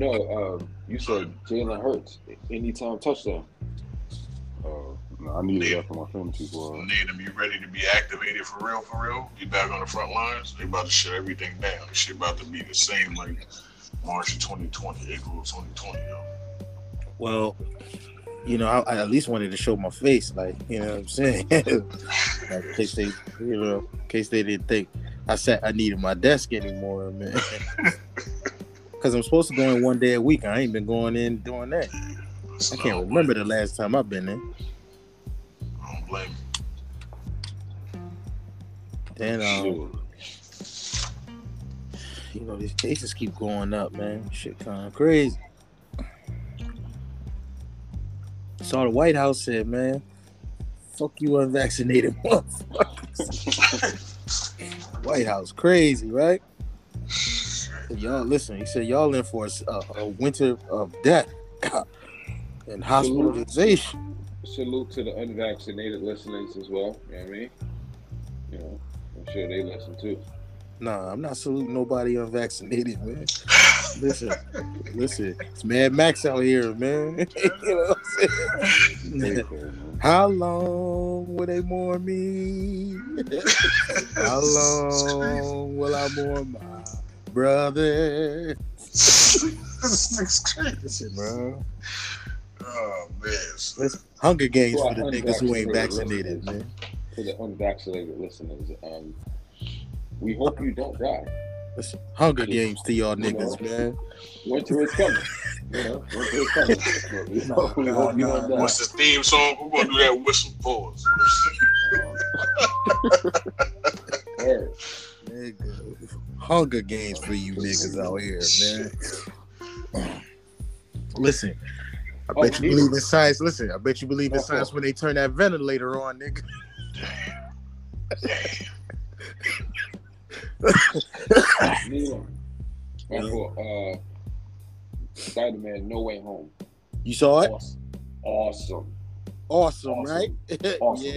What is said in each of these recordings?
No, um, you said Jalen Hurts anytime touchdown. Uh, no, I needed that for my fantasy squad. Need him. You ready to be activated for real? For real? Get back on the front lines. They about to shut everything down. This shit about to be the same like March of 2020, April of 2020. Yo. Well, you know, I, I at least wanted to show my face, like you know what I'm saying. like, in case they, you know, in case they didn't think I sat, I needed my desk anymore, man. Because I'm supposed to go in one day a week. I ain't been going in doing that. I can't remember the last time I've been in. I don't blame you. Then, um, you know, these cases keep going up, man. Shit, kind of crazy. So the White House said, man, fuck you unvaccinated motherfuckers. White House, crazy, right? Y'all listen. He said y'all in for a, a winter of death and hospitalization. Salute to the unvaccinated listeners as well. You know what I mean? You know, I'm sure they listen too. Nah, I'm not saluting nobody unvaccinated, man. listen, listen, it's Mad Max out here, man. you know what I'm saying? How long will they mourn me? How long will I mourn my brother? Listen, bro. Oh man. Listen, Hunger Games Well, for the niggas who ain't unvaccinated vaccinated, man. For the unvaccinated listeners, um, we hope you don't die. It's Hunger Games to y'all niggas, man. Winter is coming. You know, winter is coming. But we we hope you don't die. What's the theme song? We're gonna do that whistle pause. Word. Nigga, Hunger Games for you niggas out here, man. Listen, I Oh, bet you believe in science. Listen, I bet you believe in Oh, science oh. when they turn that ventilator on, nigga. Neil, for uh, Spider-Man: No Way Home. You saw it? Awesome. Awesome. Awesome, Awesome. right? Awesome. yeah,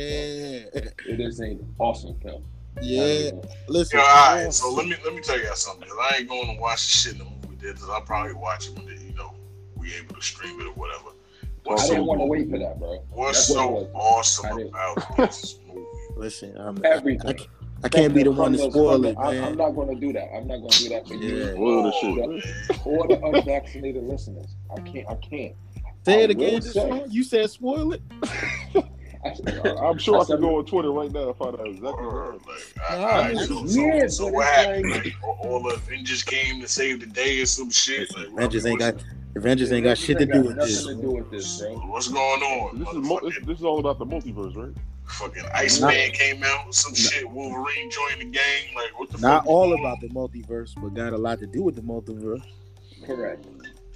It is an awesome film. Yeah. Listen, Yo, all right, so let me let me tell you something. 'cause I ain't going to watch the shit in the movie theaters. I'll probably watch it when they, you know we able to stream it or whatever. What's I so didn't want to wait for that, bro. What's That's so it was. I awesome about this movie? listen. I'm, Everything. I, I can't be the one to spoil it, I'm, I'm not going to do that. I'm not going to do that for Yeah. you Spoil the Oh, shit. man. or the unvaccinated listeners. I can't. I can't. Say I it again. say- You said spoil it. I, I'm sure I, I said- can go on Twitter right now and find out exactly Or, what. like, I- Nah, I- I so, so, so what happened? like- Like, all- all the Avengers came to save the day or some shit. Like, Avengers ain't got Avengers ain't got shit to do with this. To do with this, bro. What's going on? This is mo- this, this is all about the multiverse, right? fucking Iceman came out. with Some shit. Wolverine joined the gang. Like what the Not fuck? is all about the multiverse, but got a lot to do with the multiverse. Correct.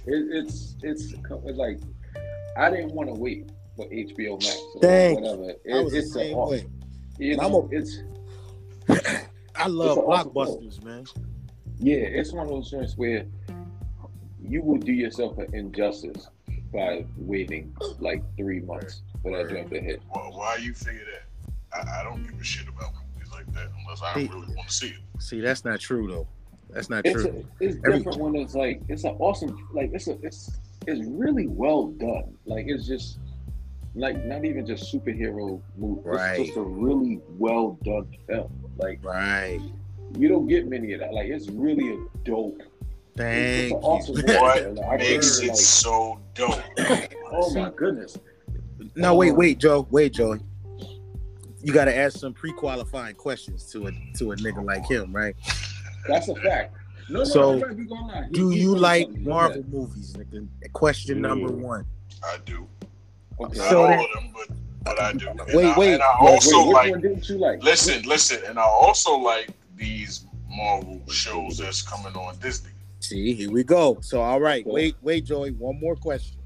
It, it's it's it's like I didn't want to wait for HBO Max or Thank whatever. It, I was the it's same awesome. way. You And I'm know, a- it's I love It's an awesome blockbusters, man. yeah, it's one of those things where you will do yourself an injustice by waiting like three months for that joint to hit. Why, why you figure that? I, I don't give a shit about movies like that unless I Hey. really want to see it. See, that's not true though. That's not It's true. a, it's Every- different when it's like it's an awesome like it's a it's it's really well done. Like it's just like not even just superhero movie. Right. It's just a really well done film. Like Right. you don't get many of that. Like it's really a dope. Thank it's awesome you. What. Like, Makes even, it like, so dope. oh my goodness. No, wait, um, wait, Joe. Wait, Joey. You got to ask some pre-qualifying questions to a to a nigga like him, right? That's a fact. No, no, So, you might be going on. He- Do you like Marvel movies, nigga? Question number one. I do. Okay. So all that- of them, but but I do. And Wait, I, wait. And I Wait, also wait, like. didn't you like? Listen, listen, and I also like these Marvel shows that's coming on Disney. See, here we go. So, all right, Okay. wait, wait, Joey. One more question.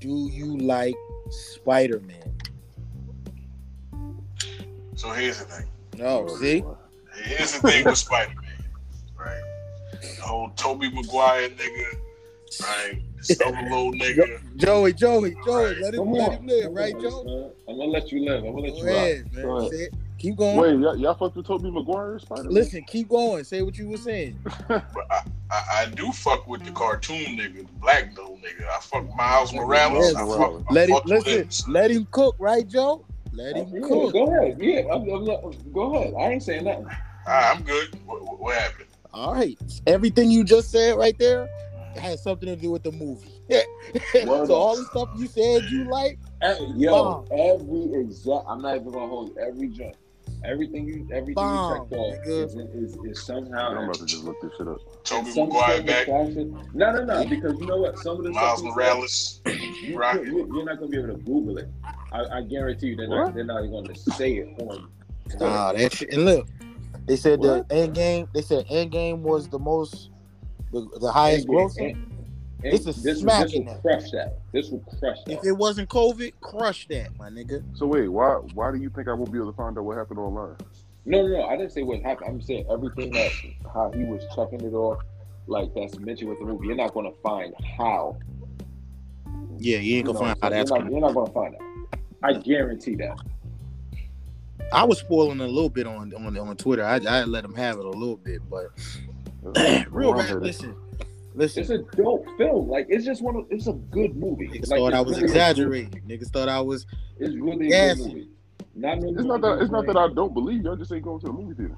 Do you like Spider-Man? So here's the thing. No, oh, see, Here's the thing with Spider Man, right? The whole Tobey Maguire nigga, right? This little nigga. Joey, Joey, Joey. Right. Let him, let him live, Come right, on, Joe? man. I'm gonna let you live. I'm gonna let Go you rock. ahead, man. Go ahead. Keep going. Wait, y'all, y'all fucked with Tobey Maguire Spider? Listen, keep going. Say what you were saying. But I, I, I do fuck with the cartoon nigga, the black dude nigga. I fuck Miles Morales. I fuck, I Let him fucked listen. him. Let him cook, right, Joe? Let him Yeah, cook. go ahead. Yeah, I'm, I'm not, go ahead. I ain't saying nothing. All right, I'm good. What, what, what happened? All right. Everything you just said right there has something to do with the movie. Word so all the stuff you said you like, Eh, Yo, Bomb. every exact. I'm not even gonna hold you. every joint. Everything you, everything Bomb, you checked off is, is, is somehow. I'm about to just look this shit up. Tobey some Maguire back. classic. No, no, no. Because you know what? Some of the Miles stuff you said, Morales. you, Rocket. you, you're not gonna be able to Google it. I, I guarantee you, they're not. They're not even going to say it on. nah, that shit. And look, they said What? the end game. They said end game was the most, the, the highest grosser. This is this, this smacking will that. crush that. This will crush that. If it wasn't COVID, crush that, my nigga. So wait, why why do you think I won't be able to find out what happened online? No, no, no. I didn't say what happened. I'm saying everything that how he was chucking it off, like that's mentioned with the movie. You're not going to find how. Yeah, you ain't gonna know, find how so that's you're gonna. not, you're not going to find out. I guarantee that. I was spoiling a little bit on on on Twitter. I, I let them have it a little bit, but real rap. Listen, listen. It's a dope film. Like it's just one. Of, it's a good movie. Niggas Like, thought I was really a good- exaggerating. Niggas thought I was. It's really a good movie. Not no It's not that it's not that I don't believe you. I just ain't going to the movie theater.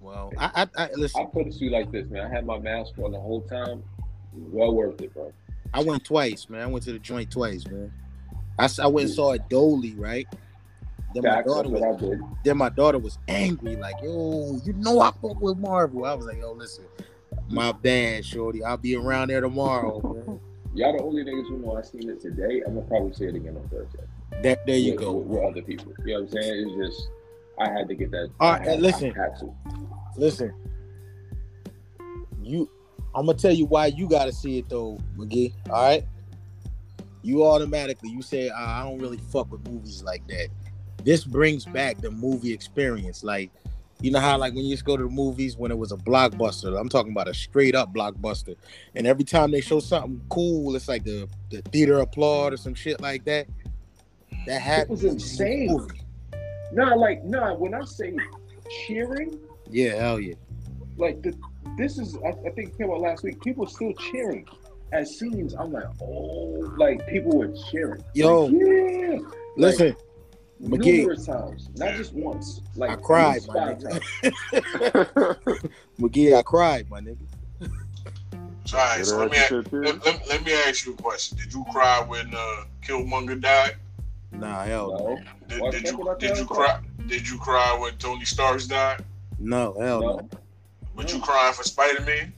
Well, I, I, I I put it to you like this, man. I had my mask on the whole time. Well worth it, bro. I went twice, man. I went to the joint twice, man. I, I went and saw it Dolby, right? Then my daughter was then my daughter was angry, like, yo, you know I fuck with Marvel. I was like, yo, listen, my bad, shorty. I'll be around there tomorrow, man. Y'all the only niggas who know I seen it today. I'm gonna probably say it again on Thursday. That there you with, go. With, with other people. You know what I'm saying? It's just I had to get that. All right, had, listen. I to. Listen, you. I'm gonna tell you why you gotta see it though, McGee. All right. You automatically you say "Ah, I don't really fuck with movies like that. This brings mm-hmm. back the movie experience. Like, you know how like when you to go to the movies when it was a blockbuster. I'm talking about a straight up blockbuster. And every time they show mm-hmm. something cool, it's like the the theater applaud or some shit like that. That happens. was insane. Nah, like nah. When I say cheering, Yeah, hell yeah. like the this is I, I think came out last week. People still cheering at scenes. I'm like, oh, like people were cheering. Yo, Like, yeah. Listen, McGee. numerous times, not just once. Like I cried, my nigga. McGee, I cried, my nigga. So, all right, so let me, ask, shit, shit. let, let, let me ask you a question. Did you cry when uh, Killmonger died? Nah, hell no. No, Did, did you did you cry? cry? Did you cry when Tony Stark died? No, hell no. no. But you crying for Spider Man?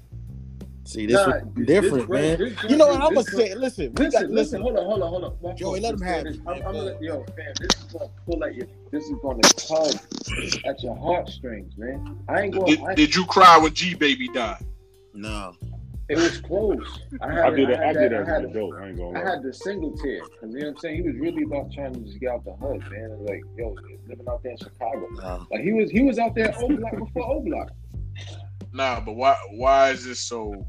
See, this Nah, would be different, this- man. this- You know what? I'm gonna say. Listen, we Listen, got listen, listen. hold on, hold on, hold on. My Joey, fault. let him have it, I'm. I'm gonna, yo, fam, this is gonna pull at your, this is gonna tug at your heartstrings, man. I ain't Did, going. I, did you cry when G Baby died? No, it was close. I had, I did it. I I did that- as I an adult. I ain't gonna I had the single tear because you know what I'm saying. He was really about trying to just get out the hood, man. And like, yo, living out there in Chicago. no. Like he was, he was out there O Block before O Block. Nah, but why why is this so?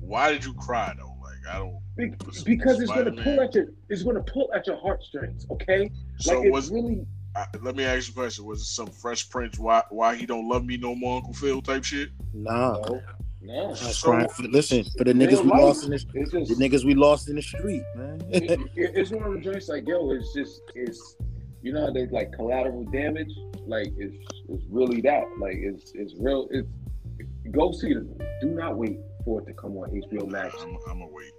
Why did you cry though? Like I don't. Be- Because it's gonna pull at your, it's gonna pull at your heartstrings. Okay, So like was really. I, let me ask you a question. Was it some Fresh Prince? Why why he don't love me no more, Uncle Phil type shit? Nah. No, no. I was So- crying for, listen, for the niggas we life. lost in the, It's the niggas we lost in the street, man. it, it- it's one of the joints like yo, it's just it's you know how they like collateral damage, like it's it's really that. Like it's it's real it's go see the movie. Do not wait for it to come on HBO Max I'm, I'm gonna wait.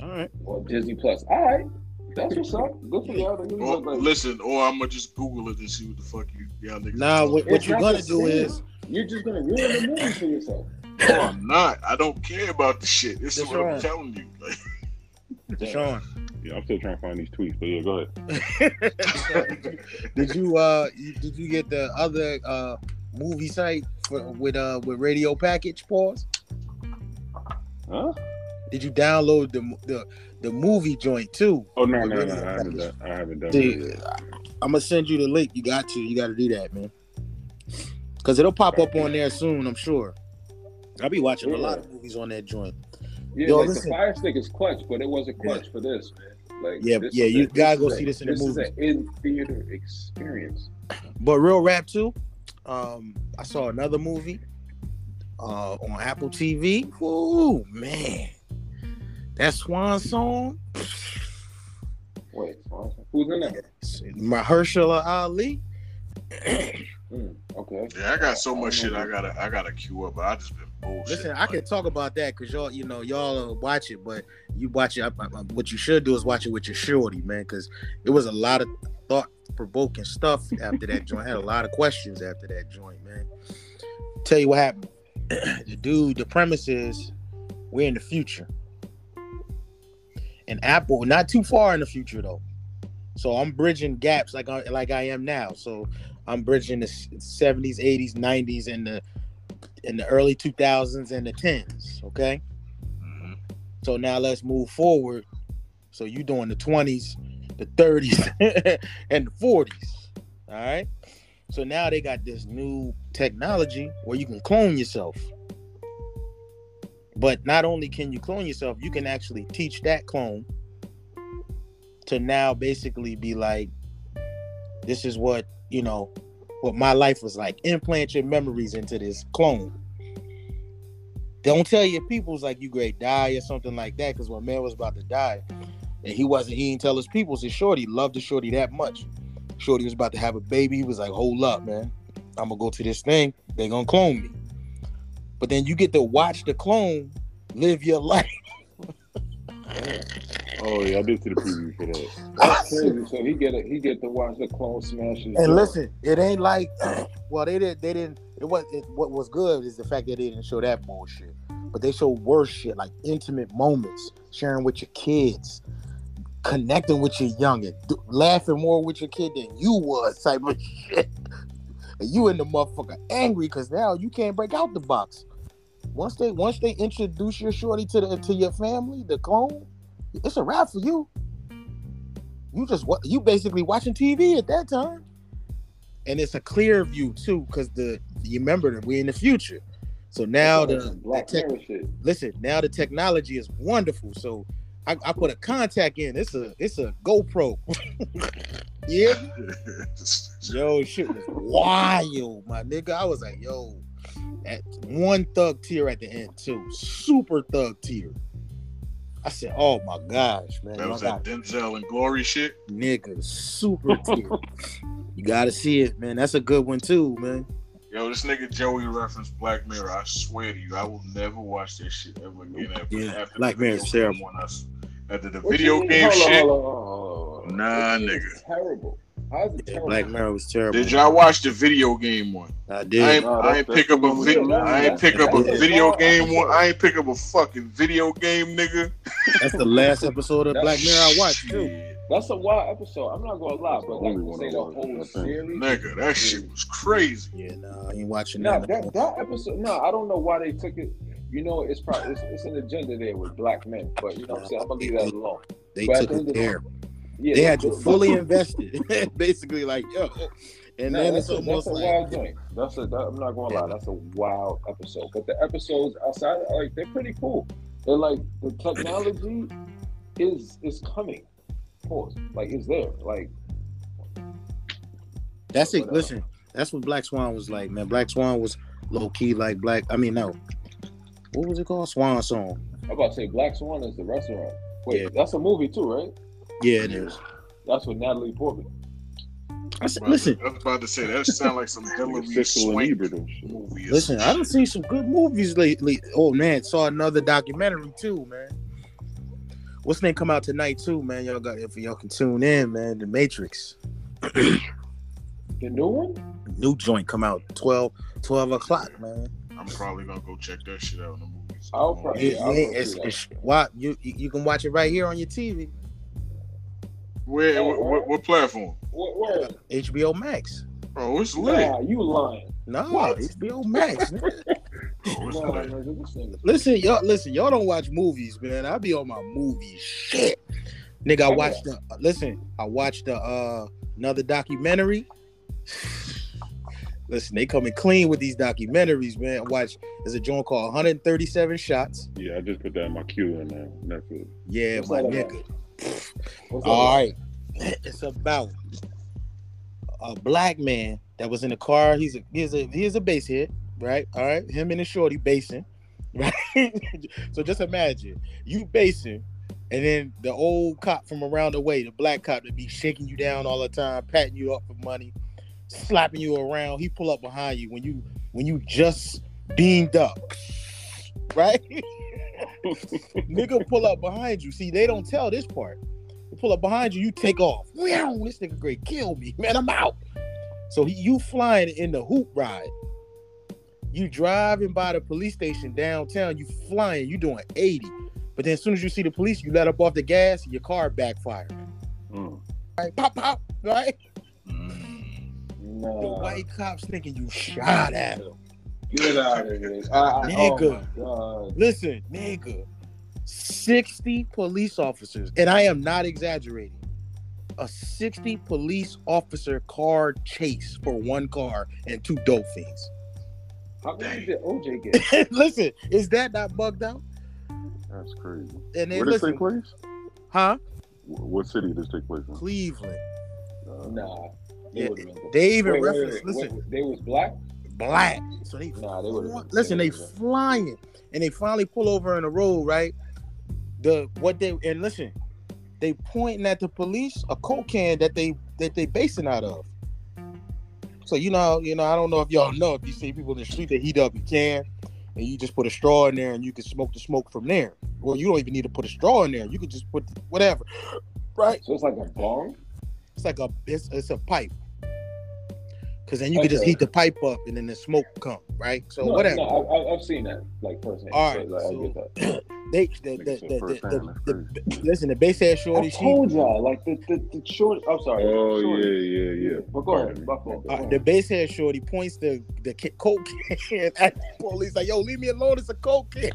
All right. or Disney Plus. All right. That's what's up. Good for y'all. Or, like, listen, or I'm gonna just Google it and see what the fuck you y'all niggas. Nah, talking what, about. what It's you're gonna do same. is you're just gonna ruin the movie for yourself. No, I'm not. I don't care about the shit. This is what I'm telling you. Like, Deshaun. Yeah, I'm still trying to find these tweets, but yeah, go ahead. did you uh you- did you get the other uh movie site for with uh with radio package pause? Huh? Did you download the the the movie joint too? Oh no, no, no, I haven't done. I haven't done that. I'm gonna send you the link. You got to. You got to do that, man. Cause it'll pop up on there soon. I'm sure. I'll be watching a lot of movies on that joint. Yeah, Yo, like listen. the Fire Stick is clutch, but it wasn't clutch for this, man. Like Yeah, yeah, you a- gotta go see a- this in the movie. This movies. is an in theater experience. but real rap too. Um, I saw another movie uh on Apple TV. Ooh man, that Swan song. Wait, who's in that? Mahershala Ali. Mm, okay. Yeah, I got so much shit I gotta I gotta queue up. I just been bullshit. Listen, I can talk about that because y'all, you know, y'all uh, watch it, but you watch it. I- I- What you should do is watch it with your shorty, man, because it was a lot of thought provoking stuff after that joint. I had a lot of questions after that joint, man. Tell you what happened. The dude, the premise is we're in the future. And Apple, not too far in the future though. So I'm bridging gaps like I like I am now. So I'm bridging the 70s, 80s, 90s, and the in the early 2000s and the 10s. Okay. Mhm. So now let's move forward. So you doing the 20s, the 30s, and the 40s. All right. So now they got this new technology where you can clone yourself. But not only can you clone yourself, you can actually teach that clone to now basically be like, this is what, you know, what my life was like. Implant your memories into this clone. Don't tell your peoples like you great die or something like that, because when man was about to die, and he wasn't, he didn't tell his peoples his shorty loved the shorty that much. Shorty was about to have a baby. He was like, hold up, man. I'm gonna go to this thing, they gonna clone me. But then you get to watch the clone live your life. Oh yeah, I did see the preview for that. That's crazy. So he get a, he get to watch the clone smash his And jaw. listen, it ain't like well, they didn't they didn't it was it, what was good is the fact that they didn't show that bullshit. But they show worse shit like intimate moments, sharing with your kids, connecting with your youngin, d- laughing more with your kid than you was type of shit. And you in the motherfucker angry because now you can't break out the box. Once they once they introduce your shorty to the to your family, the clone, it's a wrap for you. You just wa- you basically watching TV at that time and it's a clear view too, because the you remember that we're in the future. So now the, the tech, listen, now the technology is wonderful. So I, I put a contact in. It's a it's a GoPro. yeah, yo, shit was wild, my nigga. I was like, yo, at one thug tier at the end too, super thug tier. I said, oh my gosh, man, that was that Denzel and Glory shit. nigga super tier. you gotta see it, man. That's a good one too, man. Yo, this nigga Joey referenced Black Mirror. I swear to you, I will never watch this shit ever again. After, Yeah, after Black Mirror game terrible. on us. After the What video game Hold shit. on, hold on, hold on. Nah, What you mean nigga. Terrible. How's it Yeah, terrible? Black Mirror was terrible. Did y'all watch the video game one? I I did. ain't, Nah, I ain't pick up a video. I ain't pick up a video last game one. I ain't pick up a fucking video game, nigga. That's the last episode of That's- Black Mirror I watched too. That's a wild episode. I'm not gonna lie, but like only one say I the whole series. Nigga, that shit was crazy. Yeah, nah, I ain't watching Nah, that. that that episode. No, I don't know why they took it. You know, it's probably it's, it's an agenda there with black men, but you know what I'm saying. I'm gonna leave that alone. they but took it there. Yeah, They had you but- fully invested. Basically, like yo. And No, then that's it's a, that's a like wild joint. That's a. That, I'm not gonna lie. That's a wild episode. But the episodes outside, like they're pretty cool. They're like the technology is is coming. Pause. Like it's there. Like that's it. Whatever. Listen, that's what Black Swan was like, man. Black Swan was low key like Black. I mean, no. What was it called? Swan Song. I'm about to say, Black Swan is the restaurant. Wait, Yeah. that's a movie too, right? Yeah, it is. That's with Natalie Portman. I said, listen, I was about to say that sound like some Hillary Sixel and Swank Ebert and shit. movie. listen. I done shit. seen some good movies lately. Oh man, saw another documentary too, man. What's the name come out tonight too, man? Y'all got if y'all can tune in, man. The Matrix. The new one? New joint come out 12, 12 o'clock, man. I'm probably gonna go check that shit out in the movies. I'll probably- You, Yeah, I'll you it's, it's, why you you you can watch it right here on your TV, Where? Oh, what, what, what platform? What word? HBO Max. Oh, it's lit. Nah, you lying. No, What? HBO Max. nigga. It's Nah, lit. nigga, this nigga. listen, y'all, listen, y'all don't watch movies, man. I be on my movie shit, nigga. I I watched the. Listen, I watched the uh another documentary. Listen, they coming clean with these documentaries, man. Watch, there's a joint called 137 Shots. Yeah, I just put that in my queue in uh, Netflix. Yeah, What's my nigga. What's that All about? right, it's about a black man that was in the car. He's a he's a he's a bass hit, right? All right, him and the shorty basing, right? so just imagine you basing, and then the old cop from around the way, the black cop that be shaking you down all the time, patting you up for money, slapping you around. He pull up behind you when you when you just beamed up, right? nigga pull up behind you. See, they don't tell this part. They pull up behind you, you take off. This nigga great kill me, man. I'm out. So he, you flying in the hoop ride. You driving by the police station downtown. You flying. You doing 80. But then as soon as you see the police, you let up off the gas. Your car backfire. Mm. Right, pop, pop. Right. No. The white cops thinking you shot at him. Get out of here. I, I, Nigga. Oh my God. Listen, nigga, 60 police officers, and I am not exaggerating. A 60 police officer car chase for one car and two dope fiends. How many did OJ get? listen, is that not bugged out? That's crazy. And then Where did this listen, take place? huh? What city did this take place in? Cleveland. Uh, Nah. They Yeah, they even Wait, wait, reference. wait, listen, wait, they was black. black. So they, Nah, they fly- listen. they They flying, and they finally pull over in the road. Right. The what they and listen, they pointing at the police a coke can that they that they basing out of. So you know, you know, I don't know if y'all know if you see people in the street that heat up a can, and you just put a straw in there and you can smoke the smoke from there. Well, you don't even need to put a straw in there. You can just put whatever, right? So it's like a bong. It's like a it's, it's a pipe. Cause then you can just heat the pipe up and then the smoke come, right? So no, whatever. No, I, I, I've seen that like firsthand. All so, right, like, I so- get that. They the, the, Nigga the, said the, the, the- listen, the base head shorty, I she told y'all, like the the, the short. I'm sorry. Oh shorty. yeah, yeah, yeah. But go ahead. My fault. uh, the base head shorty points the the coke can at the police like, "Yo, leave me alone. It's a coke can."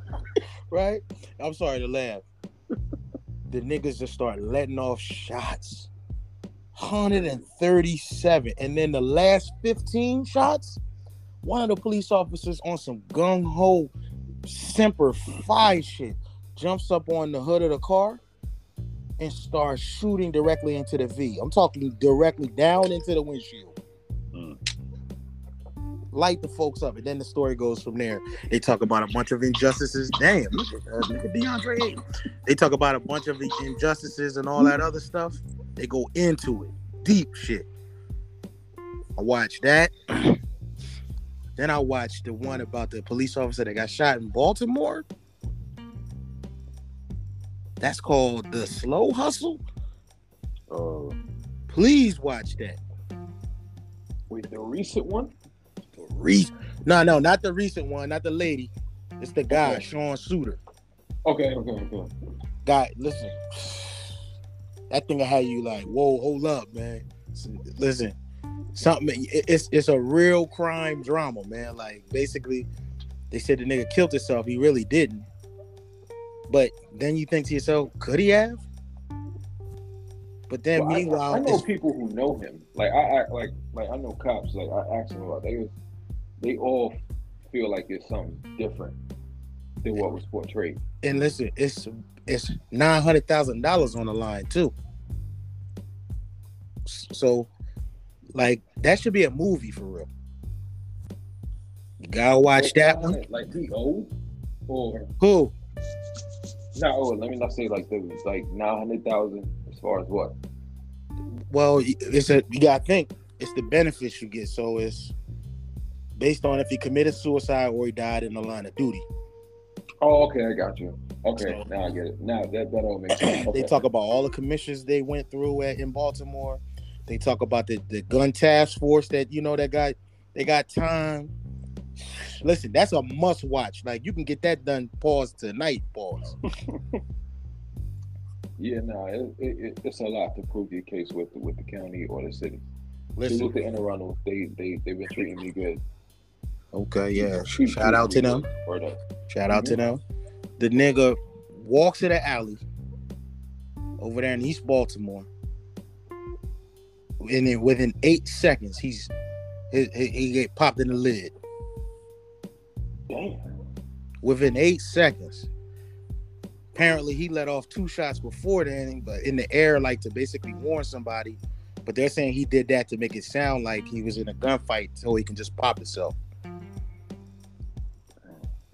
right? I'm sorry to laugh. The niggas just start letting off shots. 137, and then the last 15 shots, one of the police officers on some gung ho semper fi shit jumps up on the hood of the car and starts shooting directly into the V. I'm talking directly down into the windshield. Mm. Light the folks up, and then the story goes from there. They talk about a bunch of injustices. Damn, look at, uh, DeAndre. They talk about a bunch of injustices and all that other stuff. They go into it, deep shit. I watched that. then I watched the one about the police officer that got shot in Baltimore. That's called the slow hustle. Uh, Please watch that. Wait, the recent one. The no, no, not the recent one, not the lady. It's the guy, Okay. Sean Suiter. Okay, okay, okay. Guy, listen. That thing have you like, whoa, hold up, man. Listen, something. It's it's a real crime drama, man. Like basically, they said the nigga killed himself. He really didn't. But then you think to yourself, could he have? But then Well, meanwhile, I, know people who know him. Like I, I like like I know cops. Like I asked them about. They was, they all feel like it's something different than what was portrayed. and listen, it's it's nine hundred thousand dollars on the line too. So, like that should be a movie for real. You gotta watch that one. Like he old or Who? not old? Let me not say like there was like nine hundred thousand as far as what. Well, it's a you gotta think it's the benefits you get. So it's based on if he committed suicide or he died in the line of duty. Oh, okay, I got you. Okay, So- now I get it. Now that that all makes sense. Okay. They talk about all the commissions they went through at in Baltimore. They talk about the, the gun task force that you know that got they got time. Listen, that's a must watch. Like you can get that done. Pause tonight. Pause. Yeah, no, it, it, it, it's a lot to prove your case with with the county or the city. Listen. with the runnels, they they they've been treating me good. Okay, yeah. Shout out to them. Up. Shout out to them. The nigga walks in the alley over there in East Baltimore. And then within eight seconds, he's he, he, he get popped in the lid. Damn. Within eight seconds. Apparently, he let off two shots before then, but in the air, like to basically warn somebody. but they're saying he did that to make it sound like he was in a gunfight so he can just pop himself.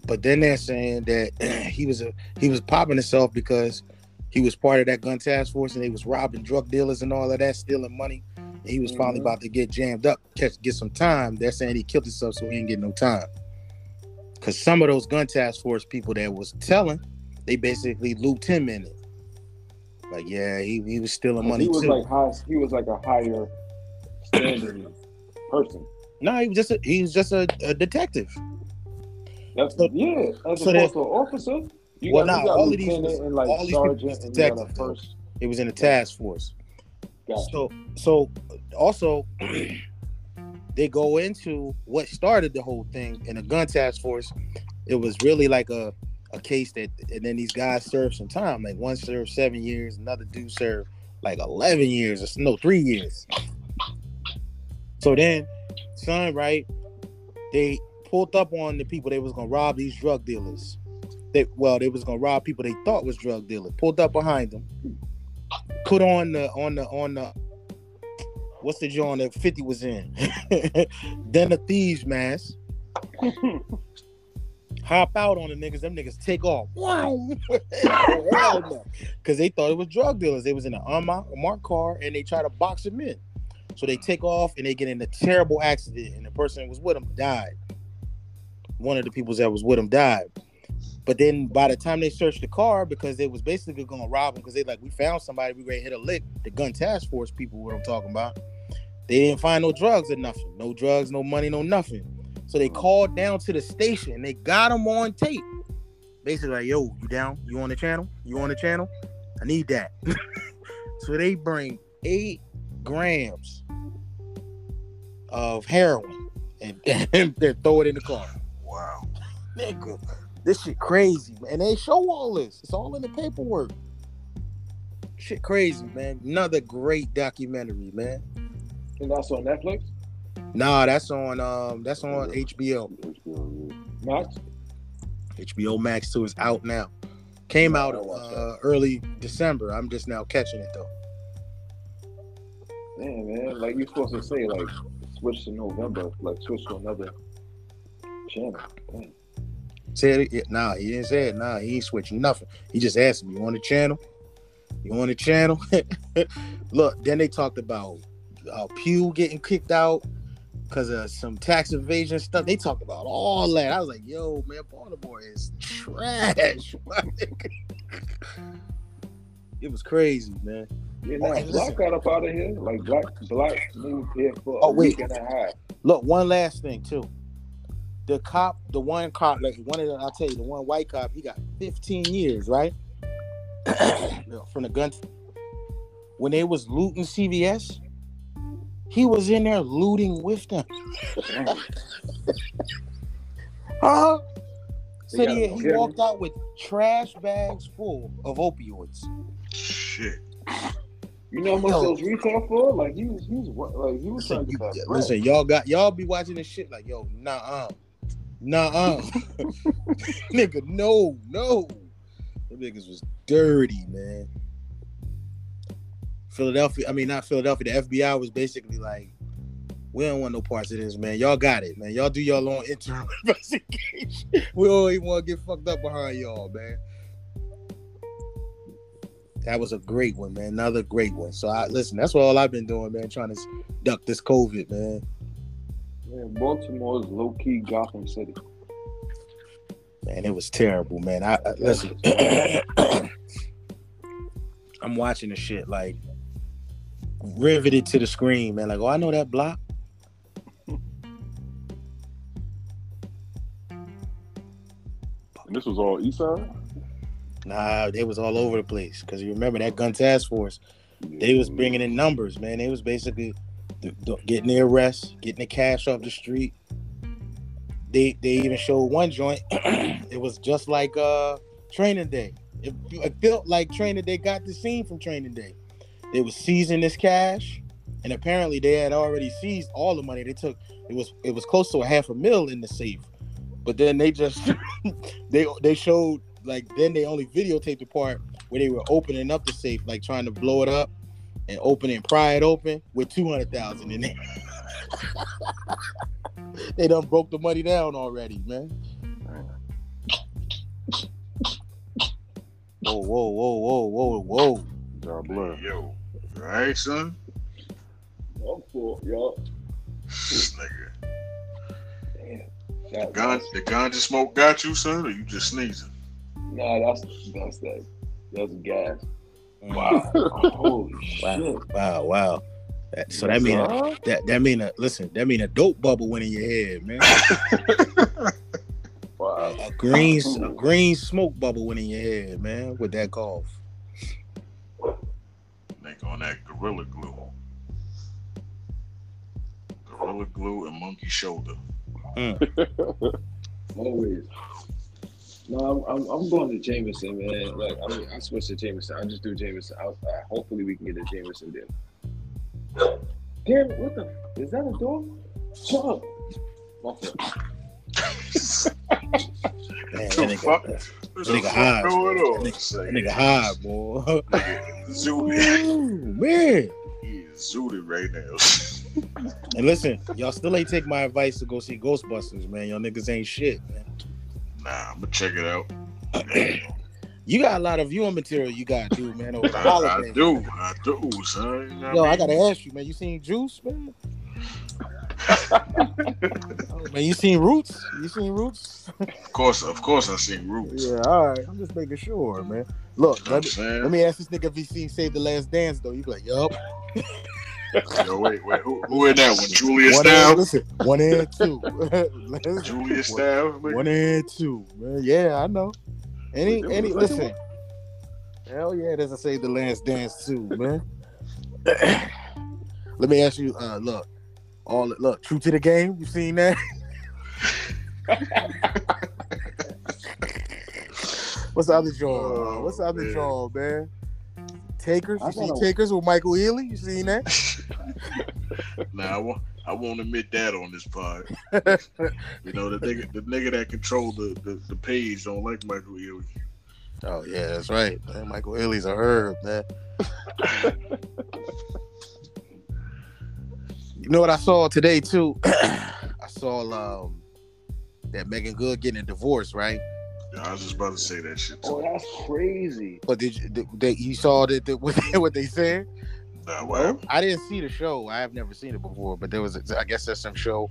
But then they're saying that he was a he was popping himself because he was part of that gun task force and they was robbing drug dealers and all of that, stealing money. And he was finally Mhm. about to get jammed up, catch get some time. They're saying he killed himself so he didn't get no time. Cause some of those gun task force people that was telling, they basically looped him in it. Like, yeah, he, he was stealing money he was too. like high. He was like a higher standard person. no, he was just a, he was just a, a detective. That's So- yeah. As so opposed to an officer, you Well, got, you nah, got all of these was- and like all these people and got a detectives, though. first. It was in the task force. Gotcha. So so also they go into what started the whole thing in a gun task force. It was really like a a case that and then these guys served some time. Like one served seven years, another dude served like eleven years or no three years. So then, son, right? They pulled up on the people they was gonna rob these drug dealers. They well, they was gonna rob people they thought was drug dealers. Pulled up behind them, put on the on the on the what's the joint that 50 was in? then the thieves mask. Hop out on the niggas, them niggas take off. Wow. Cause they thought it was drug dealers. They was in an unmarked marked car and they try to box them in. So they take off and they get in a terrible accident, and the person that was with them died. One of the people that was with him died. But then by the time they searched the car, because they was basically gonna rob him, because they like we found somebody, we ready to hit a lick. The gun task force people, what I'm talking about, they didn't find no drugs or nothing, no drugs, no money, no nothing. So they called down to the station. They got him on tape. Basically, like, yo, you down? You on the channel? You on the channel? I need that. so they bring eight grams of heroin and, and they throw it in the car. Nigga, this shit crazy, man. And they show all this. It's all in the paperwork. Shit crazy, man. Another great documentary, man. And that's on Netflix. Nah, that's on um that's on HBO. HBO, yeah. Max. HBO Max 2 is out now. Came out uh, early December. I'm just now catching it though. Man, man, like you're supposed to say, like switch to November, like switch to another channel. Damn. Said it, nah, he didn't say it. Nah, he ain't switching nothing. He just asked me, you on the channel? You on the channel? Look, then they talked about uh, Pugh getting kicked out because of some tax evasion stuff. They talked about all that. I was like, yo, man, Baltimore is trash. it was crazy, man. Yeah, Oh, Black got up out of here. Like Black, Black moved here for Oh, a wait. week and a half. Look, one last thing too. The cop, the one cop, like one of the, I'll tell you, the one white cop, he got 15 years, right? From the gun. When they was looting CVS, he was in there looting with them. huh? So Said got he, he walked out with trash bags full of opioids. Shit. You know how much Yo. those retail for? Like he was, he was like he was trying to you, get that bread. listen, y'all got y'all be watching this shit like, yo, nah, nah, nigga, no, no, them niggas was dirty, man. Philadelphia, I mean, not Philadelphia. The FBI was basically like, we don't want no parts of this, man. Y'all got it, man. Y'all do your own internal investigation. we don't even want to get fucked up behind y'all, man. That was a great one, man. Another great one. So I listen. That's what all I've been doing, man. Trying to duck this COVID, man. Man, Baltimore is low key Gotham City. Man, it was terrible, man. I, I listen. I'm watching the shit like riveted to the screen, man. Like, oh, I know that block. And this was all East Side. Nah, they was all over the place. Cause you remember that gun task force, they was bringing in numbers, man. They was basically getting the arrest, getting the cash off the street. They they even showed one joint. it was just like uh training day. It, it felt like training day got the scene from training day. They was seizing this cash, and apparently they had already seized all the money. They took it was it was close to a half a mil in the safe. But then they just they they showed like then they only videotaped the part where they were opening up the safe, like trying to blow it up. And open and pry it open with two hundred thousand in there. they done broke the money down already, man. Whoa, whoa, whoa, whoa, whoa, whoa. God bless. Yo, all right, son. I'm for yo. This nigga. Damn. That, Gun, the ganja smoke got you, son, or you just sneezing? Nah, that's that's that. That's gas. Wow, Holy wow, shit. wow, wow. That- so that mean a, that that mean a listen. That mean a dope bubble went in your head, man. Wow. A green a green smoke bubble went in your head, man, with that cough. Nigga on that gorilla glue. Gorilla glue and monkey shoulder. Mm. Always. No, I'm, I'm, I'm going to Jameson, man. Like, I mean, I switched to Jameson. I just do Jameson. I, I, uh, hopefully, we can get a Jameson deal. Damn! What the? Is that a door? Shut up. Man, that The fuck? nigga, Nigga high. going on? that Say, nigga high, boy. Zooted. Ooh, man. He is zooted right now. And listen, y'all still ain't take my advice to go see Ghostbusters, man. Y'all niggas ain't shit, man. Nah, I'm gonna check it out. You got a lot of viewing material you gotta do, man, over the I, I do, I do, son. You know Yo, what I gotta ask you, man. You seen Juice, man? Oh, man, you seen Roots? You seen Roots? Of course, of course, I seen Roots. Yeah, all right. I'm just making sure, man. Look, You know let me, let me ask this nigga if he seen Save the Last Dance though. You be like, yup. Yo, wait, wait, who, who in that one? Julius One and, listen, one and two. Julia Stiles? nigga? One and two, man. Yeah, I know. Any, Wait, any, was a second listen. Hell yeah, a Save the Last Dance too, man. Let me ask you, uh, look, all look, true to the game. You seen that? What's the other joint? Oh, What's the other man. joint, man? Takers. You seen Takers with Michael Ealy? You seen that? Nah, I won't. I won't admit that on this pod. You know, the nigga, the nigga that controlled the, the, the page don't like Michael Ealy. Oh yeah, that's right. Man, Michael Ealy's a herb, man. you know what I saw today too? I saw um that Meagan Good getting a divorce, right? Yeah, I was just about to say that shit. Too. Oh, that's crazy. But did you, did, they, you saw that, that what, they, what they said? Nah, well, I didn't see the show. I have never seen it before, but there was, a, I guess, there's some show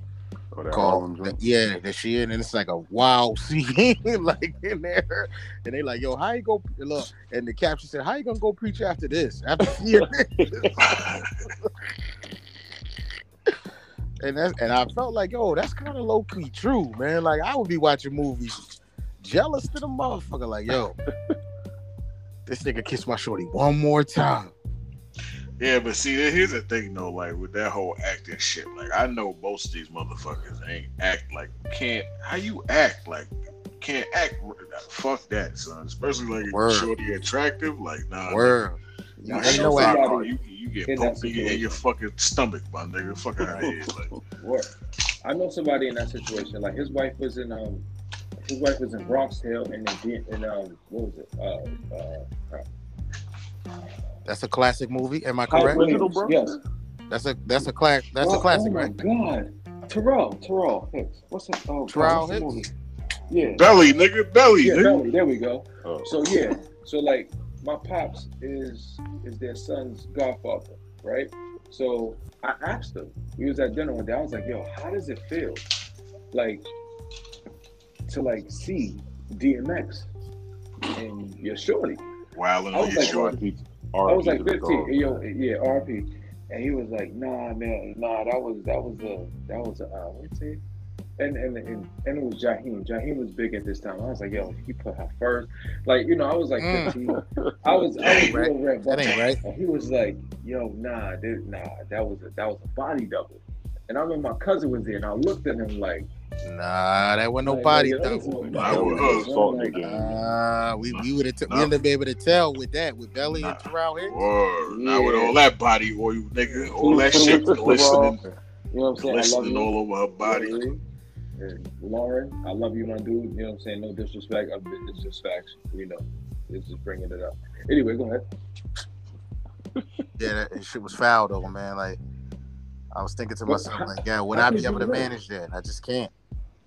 Oh, called, joint. yeah, that she in, and it's like a wild scene, like in there, and they like, yo, how you go look? And the caption said, how you gonna go preach after this? After seeing this? and that, and I felt like, yo, that's kind of low key true, man. Like I would be watching movies, jealous to the motherfucker. Like, yo, this nigga kissed my shorty one more time. yeah, but see, here's the thing though. Like with that whole acting shit, like I know most of these motherfuckers ain't act like can't. How you act like can't act? Fuck that, son. Especially like Word. if shorty attractive. Like nah, Word. You Nah, ain't no know way. rock somebody hard. You, you get in poked in your, in your fucking stomach, my nigga. Fuck out of here. Like, What? I know somebody in that situation. Like his wife was in um, his wife was in Bronx Tale, and then and um, what was it? Uh, uh, That's a classic movie. Am I correct? Williams. Yes. That's a that's a class. That's Oh, a classic, oh my right? God, Taral, Taral Hicks. What's it? Oh, God, Taral what's the Hicks? movie? Yeah. belly, nigga, belly, Yeah, nigga. Belly. There we go. Oh. So yeah, so like my pops is is their son's godfather, right? So I asked him. We was at dinner one day. I was like, "Yo, how does it feel, like, to like see DMX and your shorty?" Wilding I was like, short. R.I.P. I was like 15. dog. Yo, yeah, RP. And he was like, "Nah, man, nah, that was that was a that was a uh, what's it?" And and and and it was Jaheim. Jaheim was big at this time. I was like, "Yo, he put her first. Like, you know, I was like Mm. 15. I was I That was ain't right. real red. That ain't right. And he was like, "Yo, nah, dude, nah, that was a that was a body double." And I remember my cousin was there, and I looked at him like, Nah, that wasn't no body nigga, that was double. no I body was- Assault nigga. Uh, we we would have t- Nah. we would have been able to tell with that with Belly Nah. and Taral Hicks. Or not with all that body oil, nigga. All that shit it glistening, You know what I'm saying? I love glistening all over her body. Literally. And Lauren, I love you, my dude. You know what I'm saying? No disrespect. I'm, it's just facts. You know, it's just bringing it up. Anyway, go ahead. Yeah, that shit was foul though, man. Like I was thinking to myself, like, yeah, would I be able to manage that? I just can't.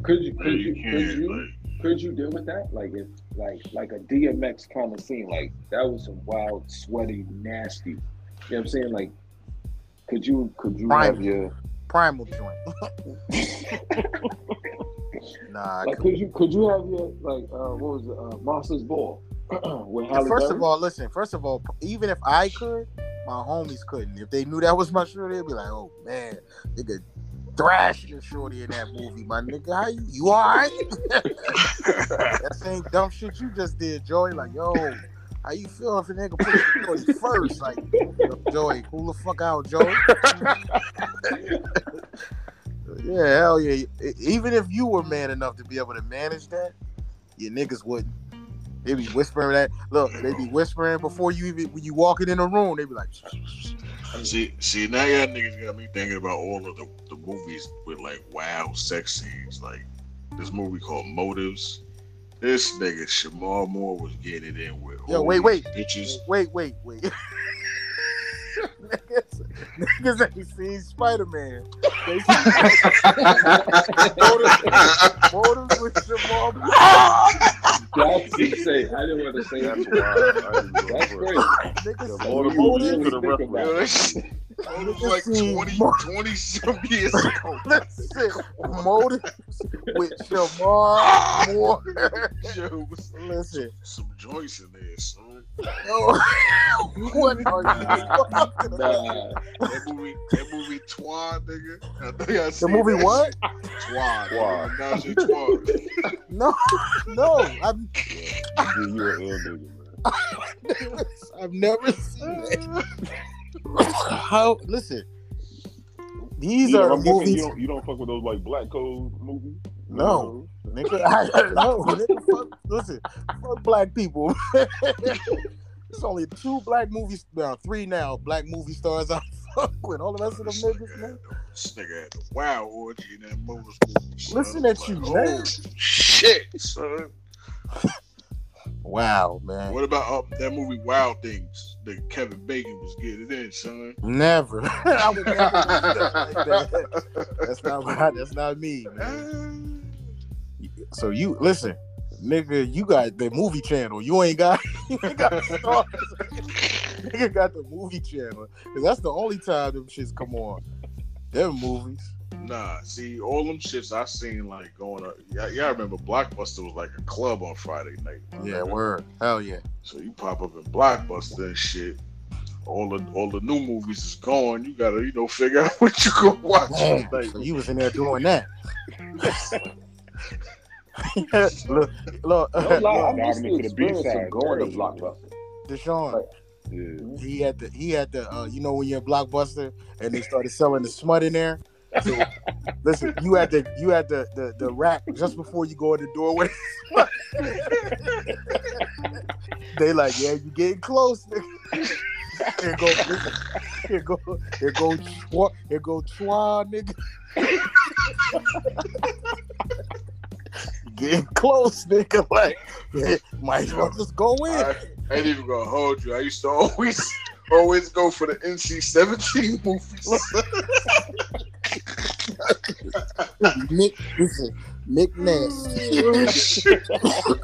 Could you could you you could you could you deal with that? Like if like like a DMX kind of scene, like that was some wild, sweaty, nasty. You know what I'm saying? Like could you could you Prime. have your Primal joint. nah, like could you could you have your like uh what was it, uh Monster's Ball with And Halle first of all, listen. First of all, even if I could, my homies couldn't. If they knew that was my shorty, they'd be like, "Oh man, could thrash your shorty in that movie, my nigga. How you? You all right? that same dumb shit you just did, Joey. Like, yo, how you feel if a nigga put shorty first? Like, Joey, cool the fuck out, Joey. yeah, hell yeah. Even if you were man enough to be able to manage that, your niggas wouldn't. They be whispering that. Look, they be whispering before you even when you walking in the room. They be like, see, see, now y'all niggas got me thinking about all of the, the movies with like wow sex scenes. Like this movie called Motives. This nigga Shemar Moore was getting it in with. Yo, wait, wait. bitches. wait, wait, wait. niggas, niggas ain't seen Spider Man. They seen with Jamal. That's insane. I didn't want to say That's that. wild. I didn't know That's that. great. Niggas The seen Motives Motives was with to the think reference. about Yo, it. that shit- that was Niggas like seen 20, 20 some years ago. Listen, Motives with Shemar Moore. Yo, was Listen, some joints in there, son. Yo, what are you talking about? That movie, that movie Twan, nigga. I know y'all The movie that what? shit. Twan. Twan. Twan. Now she Twan. No, no, I'm, Yeah, you an ill nigga, man. I've never seen it. How? Listen, these You are I'm movies. You don't, you don't fuck with those like black code movies. No. Nigga, I, no, nigga, fuck, listen, fuck black people. It's only two black movies now, three now black movie stars I fuck with. All the rest of them niggas, nigga, man. this nigga had the wild orgy in that movie. son. Listen at you, Like, man. Oh, shit, son. Wow, man. What about uh, that movie Wild Things that Kevin Bacon was getting in, son? Never. I would never do stuff like that. That's not that's not me, man. So you listen, nigga, you got the movie channel. You ain't got you ain't got the stars. nigga got the movie channel. Cause that's the only time them shits come on. Them movies. Nah, see, all them shits I seen like going up. Y'all, y'all remember Blockbuster was like a club on Friday night. Yeah, word. Hell yeah. So you pop up in Blockbuster and shit. All the all the new movies is gone. You gotta you know figure out what you gonna watch. So you was in there doing that. look, look, no lie, I Diving missed the into the experience of going to. Blockbuster. Deshaun. Yeah. He had the he had the uh, you know when you're in Blockbuster and they started selling the smut in there. So listen, you had the you had the, the the rack just before you go in the doorway. they like, yeah, you getting close. nigga." Here go, listen, here go, here go, twa, here go, twa, nigga. Getting close, nigga. Like, might as well just go in. I, I ain't even gonna hold you. I used to always always go for the NC seventeen movies. Nick, listen, Nick Nasty. Oh.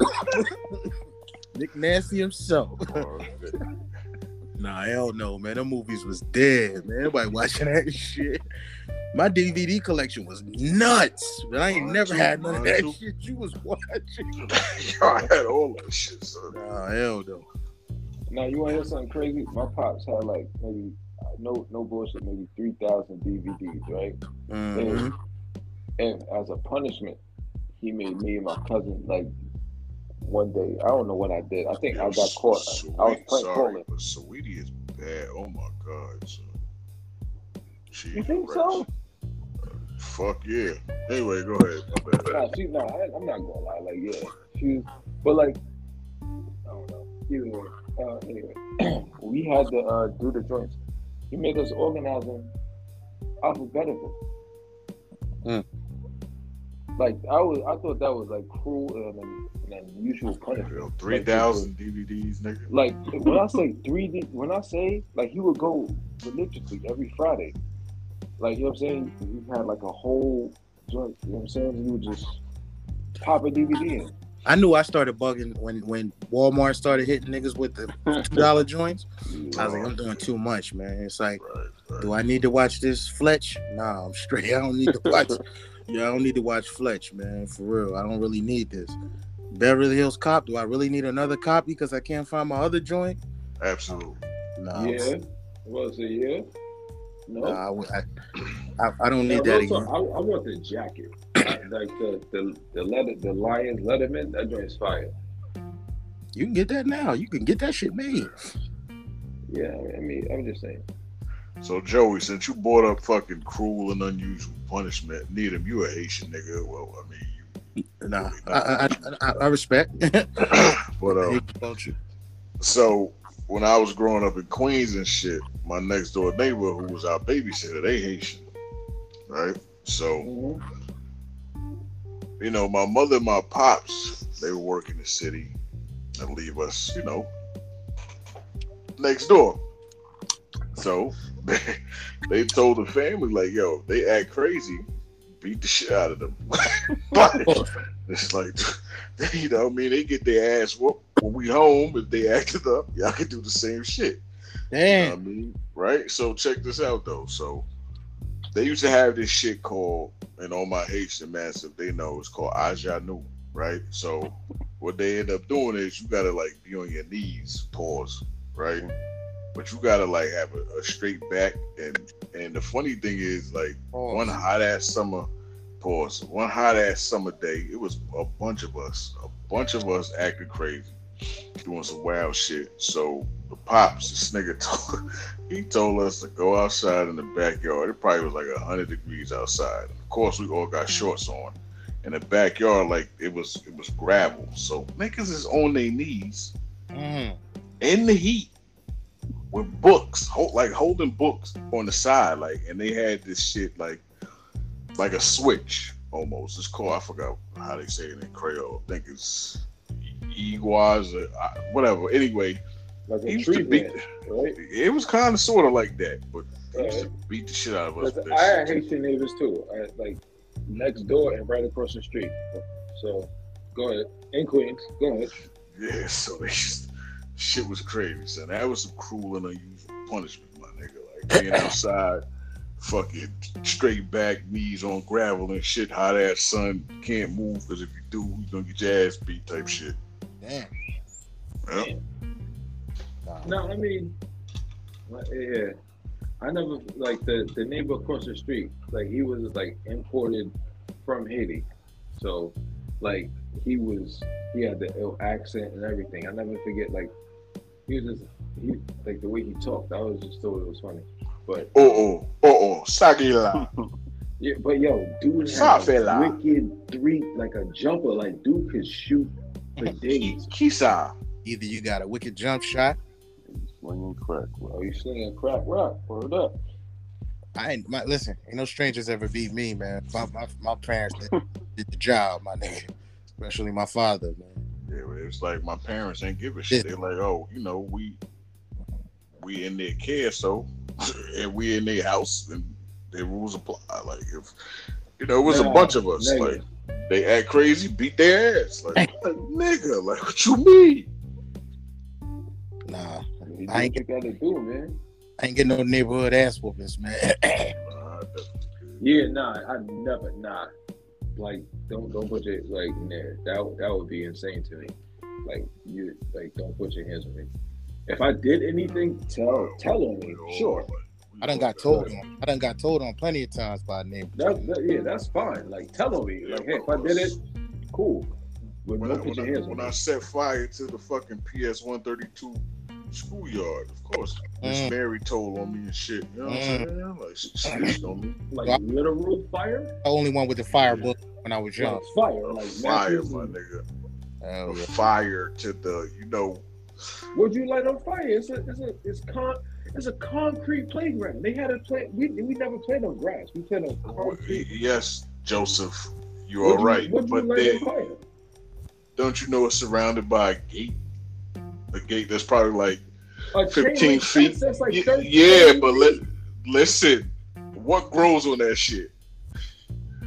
Nick Nasty himself. Uh, Nah, hell no, man. Them movies was dead, man. Everybody watching that shit. My DVD collection was nuts, but I ain't Mine never too, had none of that too. shit you was watching. Yo, I had all that shit, son. Nah, hell no. Now you want to hear something crazy? My pops had like maybe uh, no no bullshit, maybe three thousand DVDs, right? Mhm. And as a punishment, he made me and my cousin like one day. I don't know what I did. I think I got caught. I was Sweet, prank sorry, calling. but Sweetie is bad. Oh my god, son. She You think so? Fuck yeah. Anyway, go ahead. My bad. Nah, she, nah, I, I'm not gonna lie. Like, yeah, she's, but like, I don't know. Either way, uh, anyway, we had to uh, do the joints. He made us organize them alphabetical. Mm. Like I was, I thought that was like cruel and an unusual punishment. Three thousand DVDs, nigga. Like when I say three, D, when I say like he would go religiously every Friday. Like you know what I'm saying? You had like a whole joint. You know what I'm saying? You would just pop a DVD in. I knew I started bugging when when Walmart started hitting niggas with the two dollar joints. I was like, I'm doing too much, man. It's like, Right, right. do I need to watch this Fletch? Nah, I'm straight. I don't need to watch. yeah, I don't need to watch Fletch, man. For real, I don't really need this. Beverly Hills Cop. Do I really need another copy because I can't find my other joint? Absolutely. Nah, Yeah. Was it yeah? No. nah, I, would- I, I, I don't Now, need that real again. I, I want the jacket. Like the the the letter the Lions Letterman. That joint's fire. You can get that now. You can get that shit made. Yeah, I mean, I'm just saying. So Joey, since you brought up fucking cruel and unusual punishment, Needham, you a Haitian nigga. Well, I mean, Nah, I, I, I, I respect. but uh, don't you? so when I was growing up in Queens and shit, my next door neighbor who was our babysitter, they Haitian, right? So Mhm. you know, my mother and my pops, they would work in the city and leave us, you know, next door. So they, they told the family, like, yo, they act crazy, beat the shit out of them. it's like, you know, I mean, they get their ass whooped when we home. If they acted up, y'all can do the same shit. You know I mean? Right? So check this out though. So they used to have this shit called, and all my Haitian massive, they know it's called Ajanu, right? So what they end up doing is you gotta like be on your knees, pause, right? But you gotta like have a, a straight back and and the funny thing is like one hot ass summer pause, one hot ass summer day, it was a bunch of us, a bunch of us acting crazy, doing some wild shit. So the pops, this nigga told he told us to go outside in the backyard. It probably was like hundred degrees outside. Of course, we all got shorts on. In the backyard, like it was, it was gravel. So niggas is on their knees Mm. in the heat with books, hold, like holding books on the side, like, and they had this shit like, like a switch almost. It's called I forgot how they say it in Creole. I think it's Iguaz or uh, whatever. Anyway, Like he used to beat. right? It was kind of sort of like that, but he used to beat the shit out of us. I had. Haitian neighbors too. I like next door and right across the street. So go ahead. In Queens. Go ahead. Yeah, so they just, shit was crazy, son. That was some cruel and unusual punishment, my nigga. Like being outside, fucking straight back, knees on gravel and shit, hot ass sun, can't move because if you do, you're gonna get your ass beat type shit. Damn. Yep. Nah. No, I mean, uh, yeah. I never like the the neighbor across the street. Like he was like imported from Haiti, so like he was he had the ill accent and everything. I never forget like he was just he like the way he talked. I was just thought it was funny. But Oh oh oh oh, Sagila. yeah, but yo, dude Stop had a wicked three like a jumper. Like dude could shoot for days. Kisa. Either you got a wicked jump shot. Slinging crack. Oh, you slinging crack rock? Word up. I ain't my listen. Ain't no strangers ever beat me, man. My my, my parents did, did the job, my nigga. Especially my father, man. Yeah, but it's like my parents ain't give a shit. They're like, oh, you know, we we in their care, so and we in their house, and their rules apply. Like if you know, it was Nah, a bunch of us. nigga. Like they act crazy, beat their ass. Like, like, nigga, like what you mean? Nah, I ain't get gotta do, man. I ain't getting no neighborhood ass whoopings, man. Nah, that's good. Yeah, nah, I never, nah. Like, don't don't put your like in there. That that would be insane to me. Like you, like don't put your hands on me. If I did anything, tell tell on me. Sure, I done got told on. I done got told on plenty of times by neighbors. that, that- yeah, that's fine. Like tell on me. Like, hey, if I did it, cool. But When I, when, I, when I set fire to the fucking PS 132 schoolyard, of course, Miss Mm. Mary told on me and shit. You know what Mm. I'm saying? Like, she snitched on me. Like literal fire, The only one with the fire bullet when I was young. like fire, like Fire, my and- nigga. Hell yeah. Fire to the, you know, What'd you light on fire? It's a, it's a, it's con, it's a concrete playground. They had a play. We, we never played on grass. We played on oh, concrete. yes, Joseph, you What'd are right. What'd you But then, don't you know it's surrounded by a gate? A gate that's probably like A 15 link feet. That's like Y- 30 yeah, 30 but feet. let listen. What grows on that shit?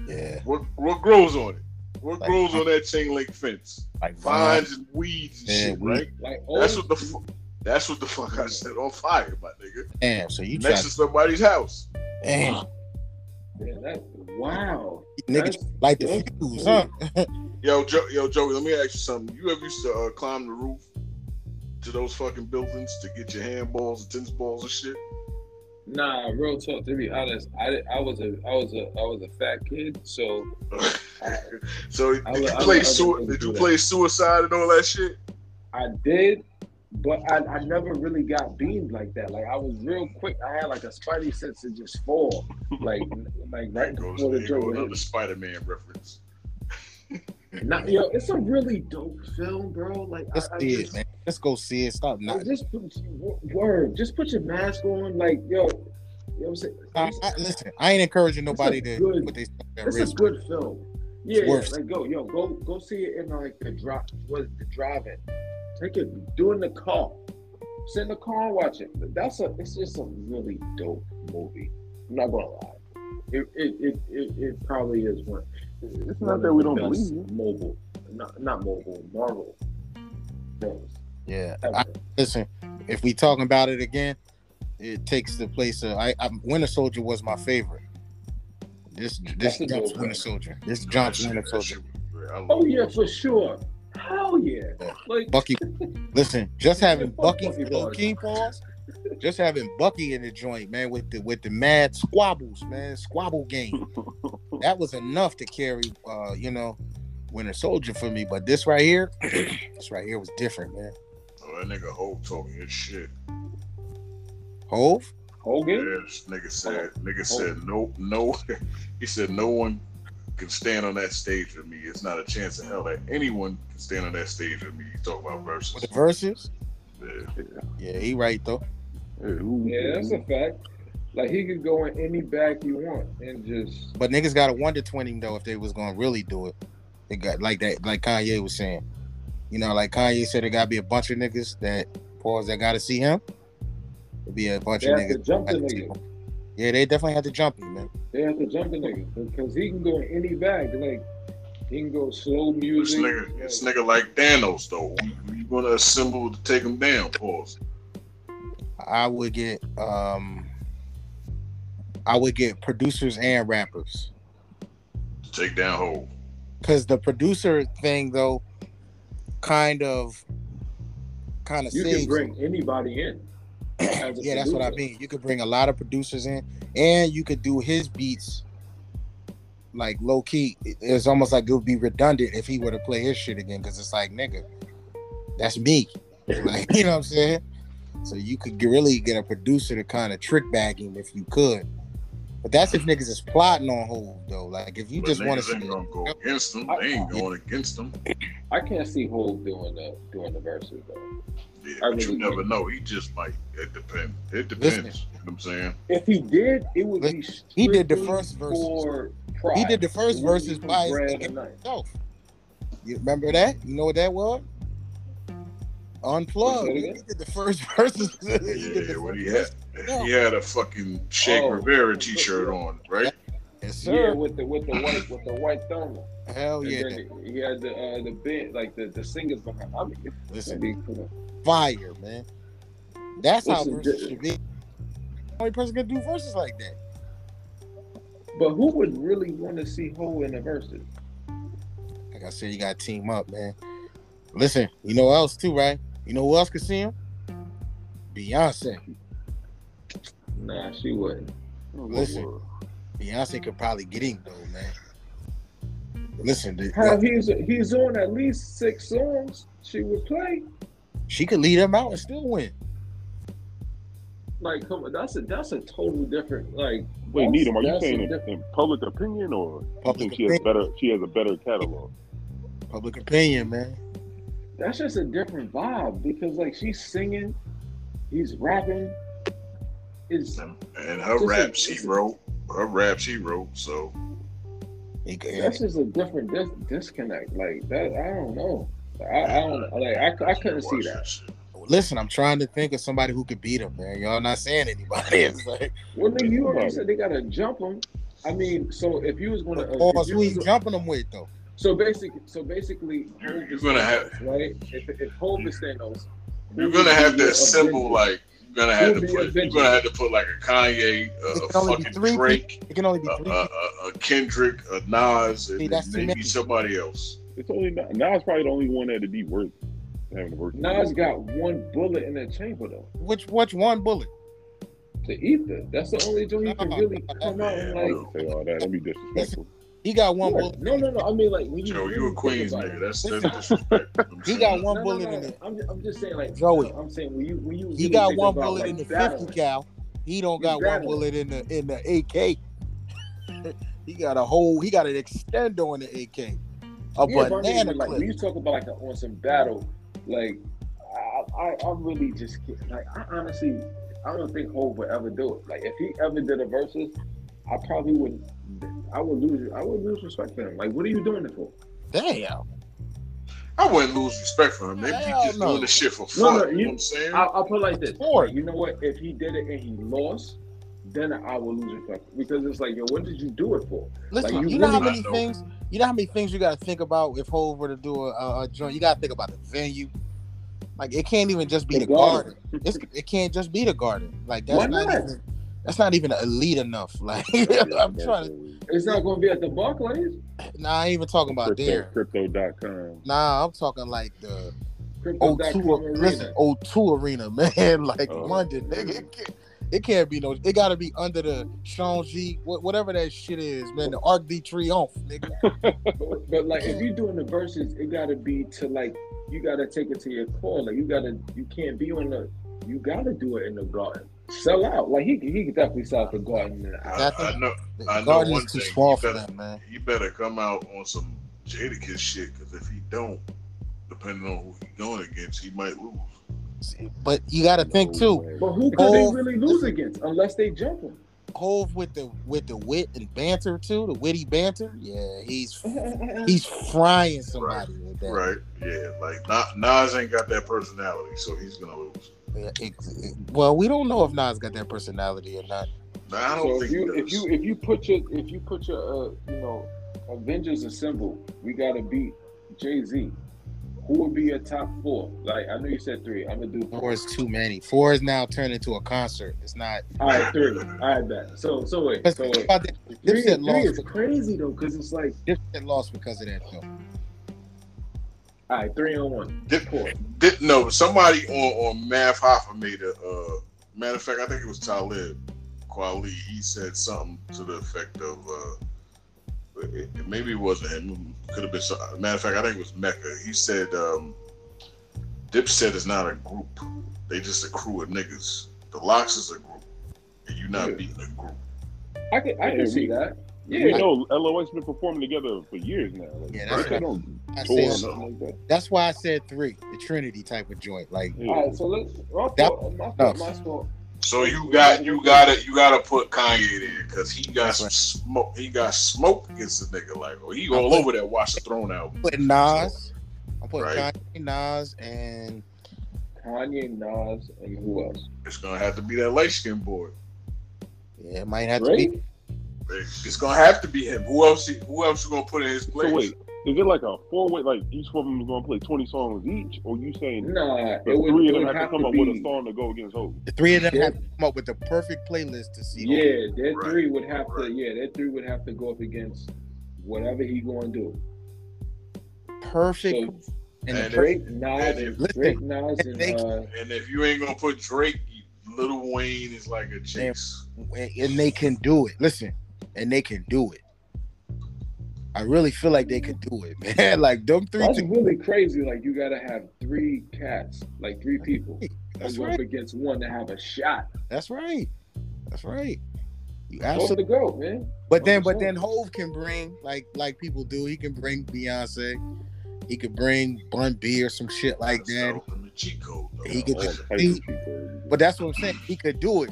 Yeah, What what grows on it? What Like- grows on that chain link fence? like vines. Vines and weeds and Yeah, shit, right? Like That's what the fu- that's what the fuck I said on fire, my nigga. Damn, so you try Next to somebody's house. damn Yeah, that, wow. niggas That's- light the that's fuse, huh? Yo, Joe, yo, Joey, let me ask you something. You ever used to uh, climb the roof to those fucking buildings to get your handballs and tennis balls and shit? Nah, real talk. To be honest, I, I was a I was a I was a fat kid, so so did I you would- I would- play I would sui- really did do you that. play suicide and all that shit? I did, but I, I never really got beamed like that. Like I was real quick. I had like a spidey sense to just fall, like like right goes, before the there joke goes another Spider-Man reference. Not, yo, it's a really dope film, bro. Like Let's I, I see it, man. Let's go see it. Stop I not. just put, word. Just put your mask on. Like yo, you know what I'm saying? I, I, listen, I ain't encouraging nobody to good- put their their It's a wrist. good film. Yeah, yeah, worth like go, yo, go, go see it in like the drop, what the drive-in. Take it, do it in the car. Sit in the car and watch it. That's a, it's just a really dope movie. I'm not gonna lie. It, it, it, it, it probably is one. It's not of that we don't believe you. Mobile, not not mobile, Marvel films Yeah. I, listen. If we talking about it again, it takes the place of. I, I Winter Soldier was my favorite. This this That's jumps Winter. Soldier. This That jumps Winter Soldier. shit was great. I oh, love oh yeah, for sure. Hell yeah! Yeah. Like Bucky, listen, just having Bucky, Bucky low Barnes. key pause, just having Bucky in the joint, man, with the with the mad squabbles, man, squabble game. that was enough to carry, uh, you know, Winter Soldier for me. But this right here, this right here was different, man. Oh, that nigga Hov told me his shit. Hov, Hogan. Yes, nigga said, nigga said no, no. he said no one can stand on that stage with me. It's not a chance in hell that anyone can stand on that stage with me. You talk about verses. with the verses, Yeah. yeah, he right though. Yeah, that's a fact. Like he could go in any bag you want and just But niggas got a wonder twin him though if they was gonna really do it. They got like that, like Kanye was saying. You know, like Kanye said, there gotta be a bunch of niggas that pause that gotta see him. There'll be a bunch they of have to niggas. jump the that nigga. Him. Yeah, they definitely had to jump him, man. They have to jump the nigga because he can go in any bag. Like he can go slow music. This music. nigga, this nigga like Thanos though. We, we gonna assemble to take him down. Pause. I would get um I would get producers and rappers. Take down Hov. Cause the producer thing though kind of kind of you saves can bring anybody in. As a yeah, that's what I mean. You could bring a lot of producers in, and you could do his beats like low key. It's almost like it would be redundant if he were to play his shit again, because it's like nigga, that's me. Like you know what I'm saying. So you could really get a producer to kind of trick bag him if you could. But that's if niggas is plotting on hold though. Like if you But just want to see, gonna go against them, They ain't going against them. I can't see Hov doing the doing the Verzuz though. Yeah, I but you never think- know. He just might. It depends. It depends. Listen. You know what I'm saying? If he did, it would be. He did the first verses. he did the first It verses by his bread nigga and nothing. himself. You remember that? You know what that was? Unplugged. He did the first verses. he Yeah, the when first he had verses. he had a fucking Shake Oh. Rivera t-shirt on, right? Yes, sir. Yeah, with the with the white with the white thermal. Hell And yeah. he had the uh, the band like the, the singers behind. I mean, Listen, be cool. fire, man. That's how Listen, verses th- should be. Only person can do verses like that. But who would really want to see Ho in the Verzuz? Like I said, you got to team up, man. Listen, you know what else too, right? You know who else could see him? Beyonce. Nah, she wouldn't. Listen. Beyonce could probably get him though, man. Listen, the- How he's he's on at least six songs. She would play. she could lead him out and still win. Like, come on, that's a that's a total different like. Wait, that's- Needham, are you saying in, in public opinion or you Public think she has better? She has a better catalog. Public opinion, man. That's just a different vibe because like she's singing, he's rapping. It's And, and her Just a- raps he wrote, her raps he wrote. So He could- that's just a different dis- disconnect. Like that, I don't know. I, I don't like. I, I couldn't see that. Listen, I'm trying to think of somebody who could beat him, man. Y'all not saying anybody. It's like, Well, nigga, you already said they gotta jump him. I mean, so if you was gonna, uh, oh, if you who you jumping him with though? so basically, so basically, You're- you're gonna have- right. If if Hov is Thanos, You're gonna have be to assemble like you're gonna have to put you're gonna have to put like a Kanye, uh, It a, can only be fucking three Drake, It can only be a, three. a, a, a Kendrick, a Nas, and See, that's maybe many. somebody else. It's only Nas Nas probably the only one that'd be worth having a verse. Nas got one bullet in the chamber though. which which one bullet? The ether. That's the only joint he can really come out and like. say all that. That'd be disrespectful. He got one Yeah. bullet. No, no, no. I mean, like when you. Joe, you a Queens nigga. it. That's that's Listen, He got one No, no, bullet no, in the I'm, I'm just saying, like Joey. I'm saying when you when you he got one about, bullet like, in the battling, 50 cal. He don't got one bullet in the in the AK. he got a whole he got an extendo in the AK. A Yeah, but I mean, banana like when clip. you talk about like a, on some battle, like I, I, I really just can't. Like I honestly, I don't think Hov would ever do it. Like if he ever did a Verzuz, I probably would. I would lose. I would lose respect for him. Like, what are you doing it for? Damn. I wouldn't lose respect for him. Maybe he Hell just no. doing the shit for fun. no, you know what I'm saying? I'll, I'll put it like this. Sure. You know what? If he did it and he lost, then I will lose respect because it's like, yo, what did you do it for? Listen, Like, you, you know how many I know. things you know how many things you gotta think about if Hov were to do a, a, a joint. You gotta think about the venue. Like it can't even just be the, The garden. garden. It's, it can't just be the garden. Like that's Why not, not? even that's not even elite enough. Like I'm trying to It's not going to be at the Barclays, nah, I ain't even talking about there. Crypto, crypto.com. Nah, I'm talking like the Crypto.com O2 arena. listen, O2 arena, man. Like Oh. London, nigga. It can't, it can't be no. It gotta be under the Changi, wha- whatever that shit is, man. The Arc de Triomphe, nigga. But, but like, if you're doing the Verzuz, it got to be to like, you got to take it to your core. Like, you got to, you can't be on the, you got to do it in the garden. Sell out. Like, he he could definitely sell out the garden in an hour. I, I know. The I know garden one is too thing. small You for better- them, man. He better come out on some Jadakiss shit because if he don't, depending on who he's going against, he might lose. See, But you gotta think too. But who could they really lose against unless they jump him? Hov with the with the wit and banter too, the witty banter. Yeah, he's he's frying somebody with that. Right? Yeah. Like Na- Nas ain't got that personality, so he's gonna lose. Yeah, it- it- well, we don't know if Nas got that personality or not. Nah, I don't So think if you if you if you put your if you put your uh, you know Avengers assemble, we gotta beat Jay Z. Who would be your top four? Like I know you said three. I'm gonna do Four four. is too many. Four is now turned into a concert. It's not. All right, three. All right, bet. So so wait. But So think wait. about that. Three, three is crazy though, because it's like Dipset lost because of that though. All right, three on one. Dip- Four. Did no somebody on on Math Hoffa made a uh, matter of fact I think it was Talib Kweli he said something to the effect of uh, it, it- maybe it wasn't him could have been some, matter of fact I think it was Mecca he said um, Dipset is not a group they just a crew of niggas the LOX is a group and you not Yeah. beating a group I can I Yeah, can see we- that. You Yeah. know, LOX been performing together for years now. Like, Yeah, that's they what don't I said. like that. That's why I said three, the Trinity type of joint. Like Yeah. All right, so let's That- fault, my my so you got you gotta you gotta put Kanye there because he got some right. smoke he got smoke against the nigga like oh he I all put- over that Watch the Throne album putting Nas, I'm putting Right. Kanye, Nas, and Kanye, Nas, and who else? it's gonna have to be that light skin boy. yeah, it might have to be. Drake? It's gonna have to be him. Who else? Who else you gonna put in his place? So wait, is it like a four way? Like each one of them is gonna play twenty songs each, or you saying Nah, the would, three of them have have to come to up with a song to go against Hov? The three of them Yeah. have to come up with the perfect playlist to see. Yeah, that Right. three would have to. Yeah, that three would have to go up against whatever he going to do. perfect. So and And the Drake, Nas, and if- Listen, Drake, Nas, and they- uh, And if you ain't gonna put Drake, Little Wayne is like a chase. and they can do it. Listen, and they can do it. I really feel like they could do it, man. Like them three. that's to- really crazy. Like you gotta have three cats, like three people, That's and right. up against one to have a shot. That's right. That's right. You Off absolutely. the go, man. But then, but 100%. then, Hov can bring like like people do. He can bring Beyonce. He could bring Bun B or some shit like That's the that. code. He could just- he- But that's what I'm saying. He could do it.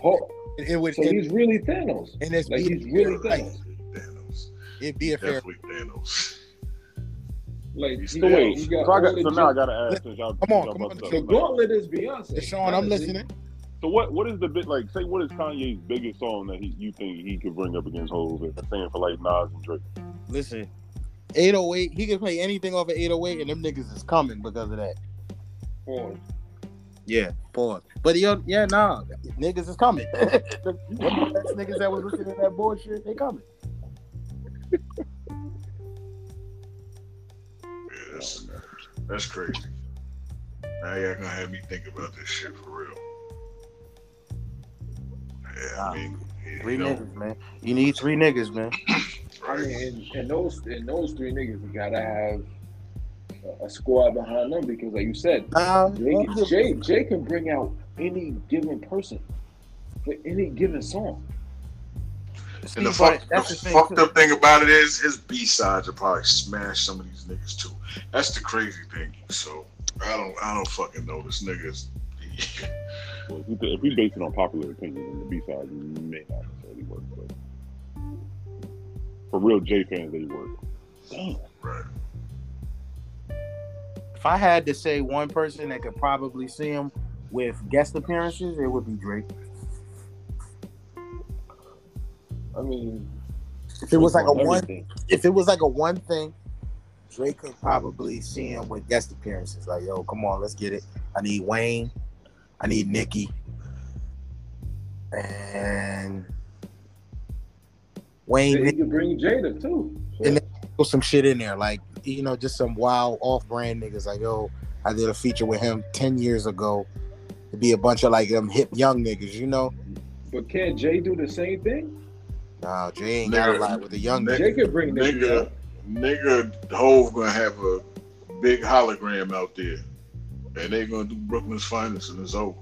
It, it would. so it, he's really Thanos. and it's Like he's really. Thanos. Thanos. It'd be a fair. Definitely Thanos. Like, he So got- wait, so, got I all got, the so now I gotta ask since y'all, Come on, y'all come on. The talk about- gauntlet is Beyonce. Sean, I'm listening. So what what is the bit like? Say what is Kanye's biggest song that he you think he could bring up against Hov? If saying for like Nas and Drake. Listen, 808, he can play anything off of 808, and them niggas is coming because of that. Pause. Yeah, pause. But yo, yeah, nah, niggas is coming. the, the best niggas that was listening to that bullshit, they coming. Yeah, that's, that's crazy. Now y'all gonna have me think about this shit for real. Yeah, I mean, you Three know, niggas, man. You need three niggas, man. I right? mean, in, in those in those three niggas, you gotta have a, a squad behind them because, like you said, Nah, Jay, Jay, Jay can bring out any given person for any given song. See, And the, fuck, the the fucked too. up thing about it is his B sides will probably smash some of these niggas too. That's the crazy thing. So I don't I don't fucking know. This nigga's Well, if we, if we base it on popular opinion, then the B sides may not necessarily work. But for real J fans, they work. Damn. right. If I had to say one person that could probably see him with guest appearances, it would be Drake. I mean, If it was like a one, if it was like a one thing, Drake could probably see him with guest appearances. Like, yo, come on, let's get it. I need Wayne. I need Nicki. And Wayne, he Nicki, could bring Jada too. And put some shit in there, like you know, just some wild off-brand niggas. Like, yo, I did a feature with him ten years ago. It'd be a bunch of like them hip young niggas, you know. But can't Jay do the same thing? Nah, Jay ain't got a lot with the young nigga, niggas. Jay could bring Nicki Nigga, out. nigga, Hove gonna have a big hologram out there, and they gonna do Brooklyn's finest, and it's over.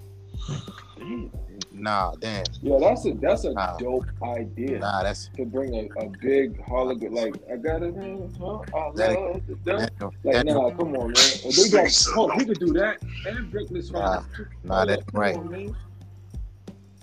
Nah, damn. Yeah, that's a that's a Nah. dope idea Nah, that's to bring a, a big hologram. Like I got it, huh? Oh, I That- love that, Like nah, come on, man. Well, they got, oh, he could do that and Brooklyn's Nah, nah, that's right. on.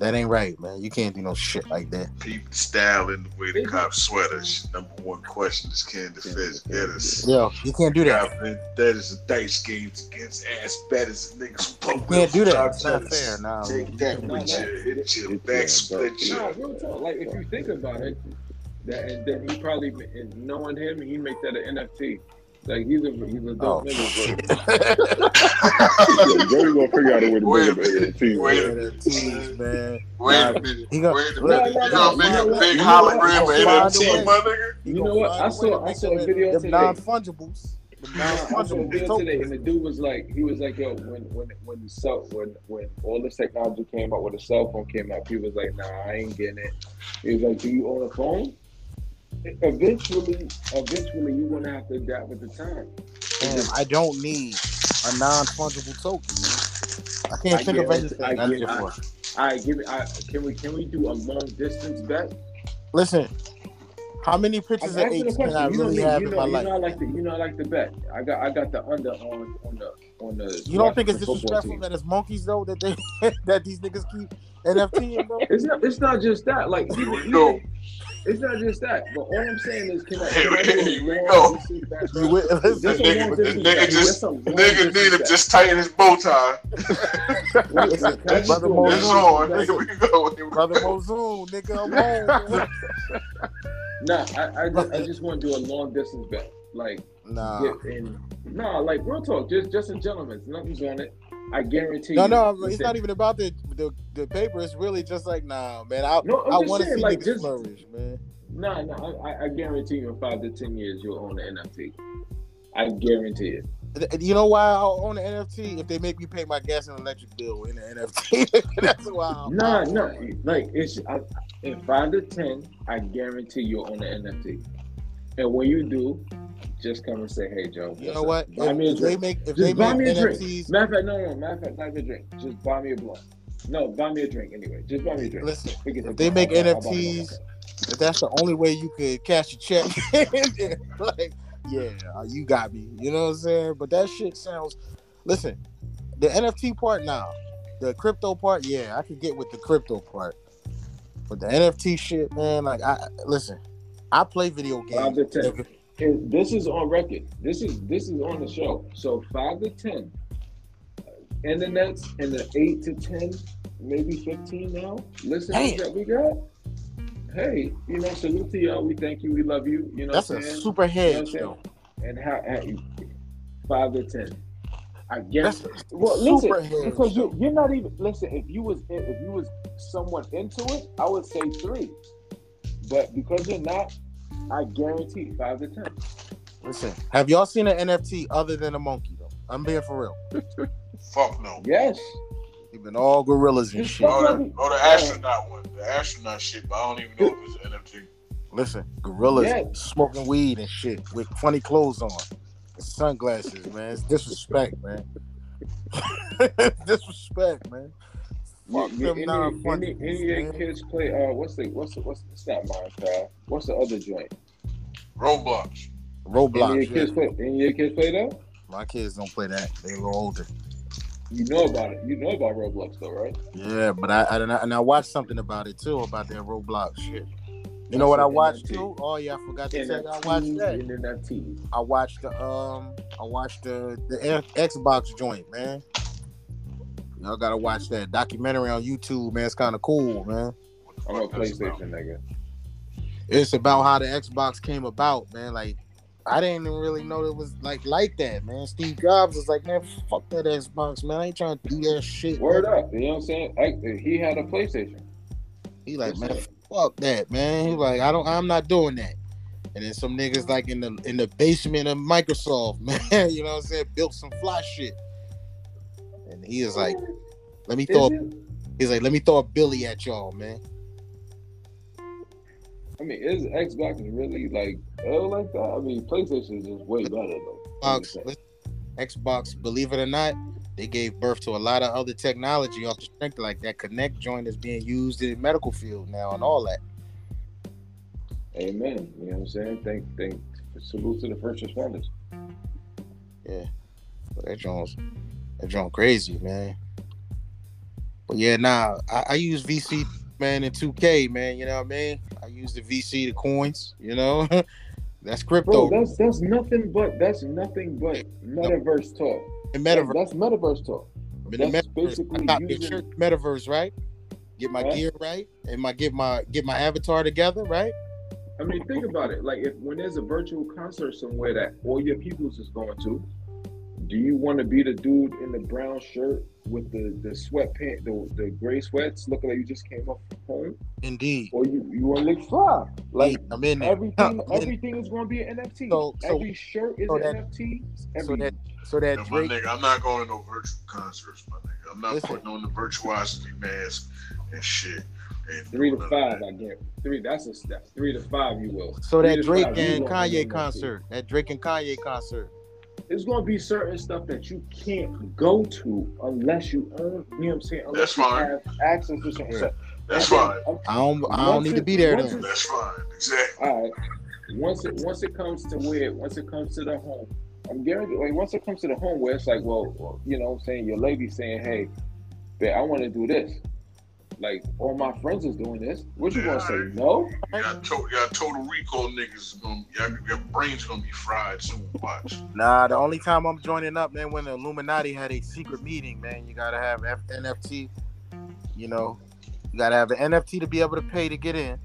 That ain't right, man. You can't do no shit like that. People style and the way the cops sweaters. Number one question is can the feds get us? Yo, you can't do that. Yeah, man, that is a dice games against ass batters and niggas who You can't do that. top It's not fair. Nah, Take that Nah, with you. Hit your It's, back, split Nah, real talk. Like if you think about it, that and then he probably and knowing him, he make that an NFT. Like he's a he's a Oh dope nigga. shit. Yeah, Joey gonna figure out a way to Wait a bring up minute, wait a man. NFTs, man. Wait a minute. he gonna- Wait a minute. no, You no, gonna make a big You know what? hologram of NFT, my nigga? You know what? find I a way saw- I saw a video them today. non-fungibles. Them I saw a non-fungibles. video today, and the dude was like, he was like, yo, when when when the cell when when all this technology came out, when the cell phone came out, he was like, nah, I ain't getting it. He was like, do you own a phone? Eventually, eventually, you're gonna have to adapt with the time. Damn, I don't need a non-fungible token. Man. I can't I think of it. anything. I I get need it it. for. All right, give me. I, can we can we do a long distance bet? Listen, how many pictures I'm of asking a apes can I. You know really me. have You in know, my you life? know I like the you know I like the bet. I got I got the under on on the on the. You don't think it's disrespectful that it's monkeys though that they that these niggas keep NFT, bro? It's not. It's not just that. Like Here even, we even- it's not just that. But all I'm saying is, can I? Here Can I we- do here we go. distance bet? You with- The Just nigga, nigga just, Just a long nigga need to just tighten his bow tie. Listen, can Brother do a Mo- It's long on. Here we go. Here we Brother go. Mozoon, nigga, I'm home. Nah, I, I just I just want to do a long distance bet. Like Nah. get in. Nah, like real talk. Just just a gentleman. Nothing's on it. I guarantee. No, you. no, no, it's not even about the, the the paper. It's really just like, nah, man. I No, I'm just want to see like, just- flourish, man. Nah, nah. I, I guarantee you, in five to ten years, you'll own the NFT. I guarantee it. You know why I'll own the NFT if they make me pay my gas and electric bill in the NFT. That's why. I'll, Nah, I'll- nah. Like it's I, in five to ten, I guarantee you'll own an NFT. And when you do, just come and say, "Hey, Joe." You know what? Buy If, me a if they drink. make if Just they buy make me a drink. Matter of fact, no, no. Matter of fact, not a drink. Just buy me a blunt. No, buy me a drink anyway. Just buy me a drink. listen. If they make I'll buy- I'll NFTs, if that's the only way you could cash a check, like, yeah, you got me. You know what I'm saying? But that shit sounds. Listen, the NFT part, now, the crypto part, yeah, I could get with the crypto part. But the NFT shit, man, like, I listen, I play video games. To ten. nigga. it- this is on record. This is this is on the show. So five to ten. Internets and the eight to ten, maybe fifteen now. Listeners Damn. that we got. Hey, you know, salute to y'all. We thank you. We love you. You know, That's a super You know hedge, what I'm though. saying? And how, how five to ten. I guess. That's Well, super listen, because you you're not even listen. If you was if you was somewhat into it, I would say three. But because you're not, I guarantee five to ten. Listen, have y'all seen an NFT other than a monkey though? I'm being for real. Fuck no. Yes. They've been all gorillas and shit. Oh, the, oh, the astronaut one. The astronaut shit, but I don't even know if it's an NFT. Listen, gorillas Yeah. smoking weed and shit with funny clothes on, and sunglasses, man. It's disrespect, man. disrespect, man. Fuck You- them any, non-funny any, any of your kids play uh what's the what's the what's the, it's not Minecraft. What's the other joint? Roblox. Any Roblox. of your kids play any of your kids play that? My kids don't play that. They a little older. You know about it. You know about Roblox though, right? Yeah, but I, I and I and I watched something about it too about that Roblox shit. You know what I watched too? Oh yeah, I forgot to tell you. I watched that. and NFTs. I watched the um I watched the the X- Xbox joint, man. Y'all gotta watch that documentary on YouTube, man. It's kind of cool, man. I'm a fuck that's about? PlayStation nigga. It's about how the Xbox came about, man. Like I didn't even really know it was like like that, man. Steve Jobs was like, man, fuck that Xbox, man. I ain't trying to do that shit. Word man. up. You know what I'm saying? I, he had a PlayStation. He like, man, Yes, fuck that, man. He like, I don't, I'm not doing that. And then some niggas like in the in the basement of Microsoft, man. You know what I'm saying? Built some fly shit. He is like, let me throw. He's like, let me throw a Billy at y'all, man. I mean, is Xbox really like oh like that? I mean, PlayStation is just way better though. Xbox, Xbox, believe it or not, they gave birth to a lot of other technology off the strength like that Kinect joint is being used in the medical field now and all that. Amen. You know what I'm saying? Thank, thank, salute to the first responders. Yeah, but that joint's that joint crazy, man. But yeah, nah, I, I use VC man in 2K, man. You know what I mean? I use the VC, the coins. You know, that's crypto. Bro, that's that's nothing but that's nothing but metaverse talk. the metaverse. That's metaverse talk. That's metaverse. basically I got the using- metaverse, right? Get my Huh? gear right, and my get my get my avatar together, right? I mean, think about it. Like, if when there's a virtual concert somewhere that all your peoples is going to, do you want to be the dude in the brown shirt with the the sweatpants, the the gray sweats, looking like you just came up from home, Indeed. or you you want to look fly? Like I'm in there. everything, I'm in- everything is going to be an NFT. So- so- Every shirt is so an that- NFT. Every, so that so that Yeah, my Drake. nigga, I'm not going to no virtual concerts, my nigga. I'm not Listen. putting on the virtuosity mask and shit. And three to five, none I get. Three. That's a step. Three to five, you will. So Three that Drake five, and Kanye concert, that Drake and Kanye concert. There's going to be certain stuff that you can't go to unless you own. You know what I'm saying? Unless That's you fine. have access to certain Yeah. That's fine. then, I don't I don't Once need to be there once then. That's fine. Exactly. All right. Once it once it comes to where once it comes to the home, I'm guaranteed. Like once it comes to the home, where it's like, well, well, you know, what I'm saying your lady saying, hey, babe, I want to do this. Like all my friends is doing this. What you gonna say? No. You got, to, you got total recall niggas. Um, gonna, your, your brain's gonna be fried soon. Watch. Nah, the only time I'm joining up, man, when the Illuminati had a secret meeting, man, you gotta have F- NFT. You know, you gotta have an NFT to be able to pay to get in,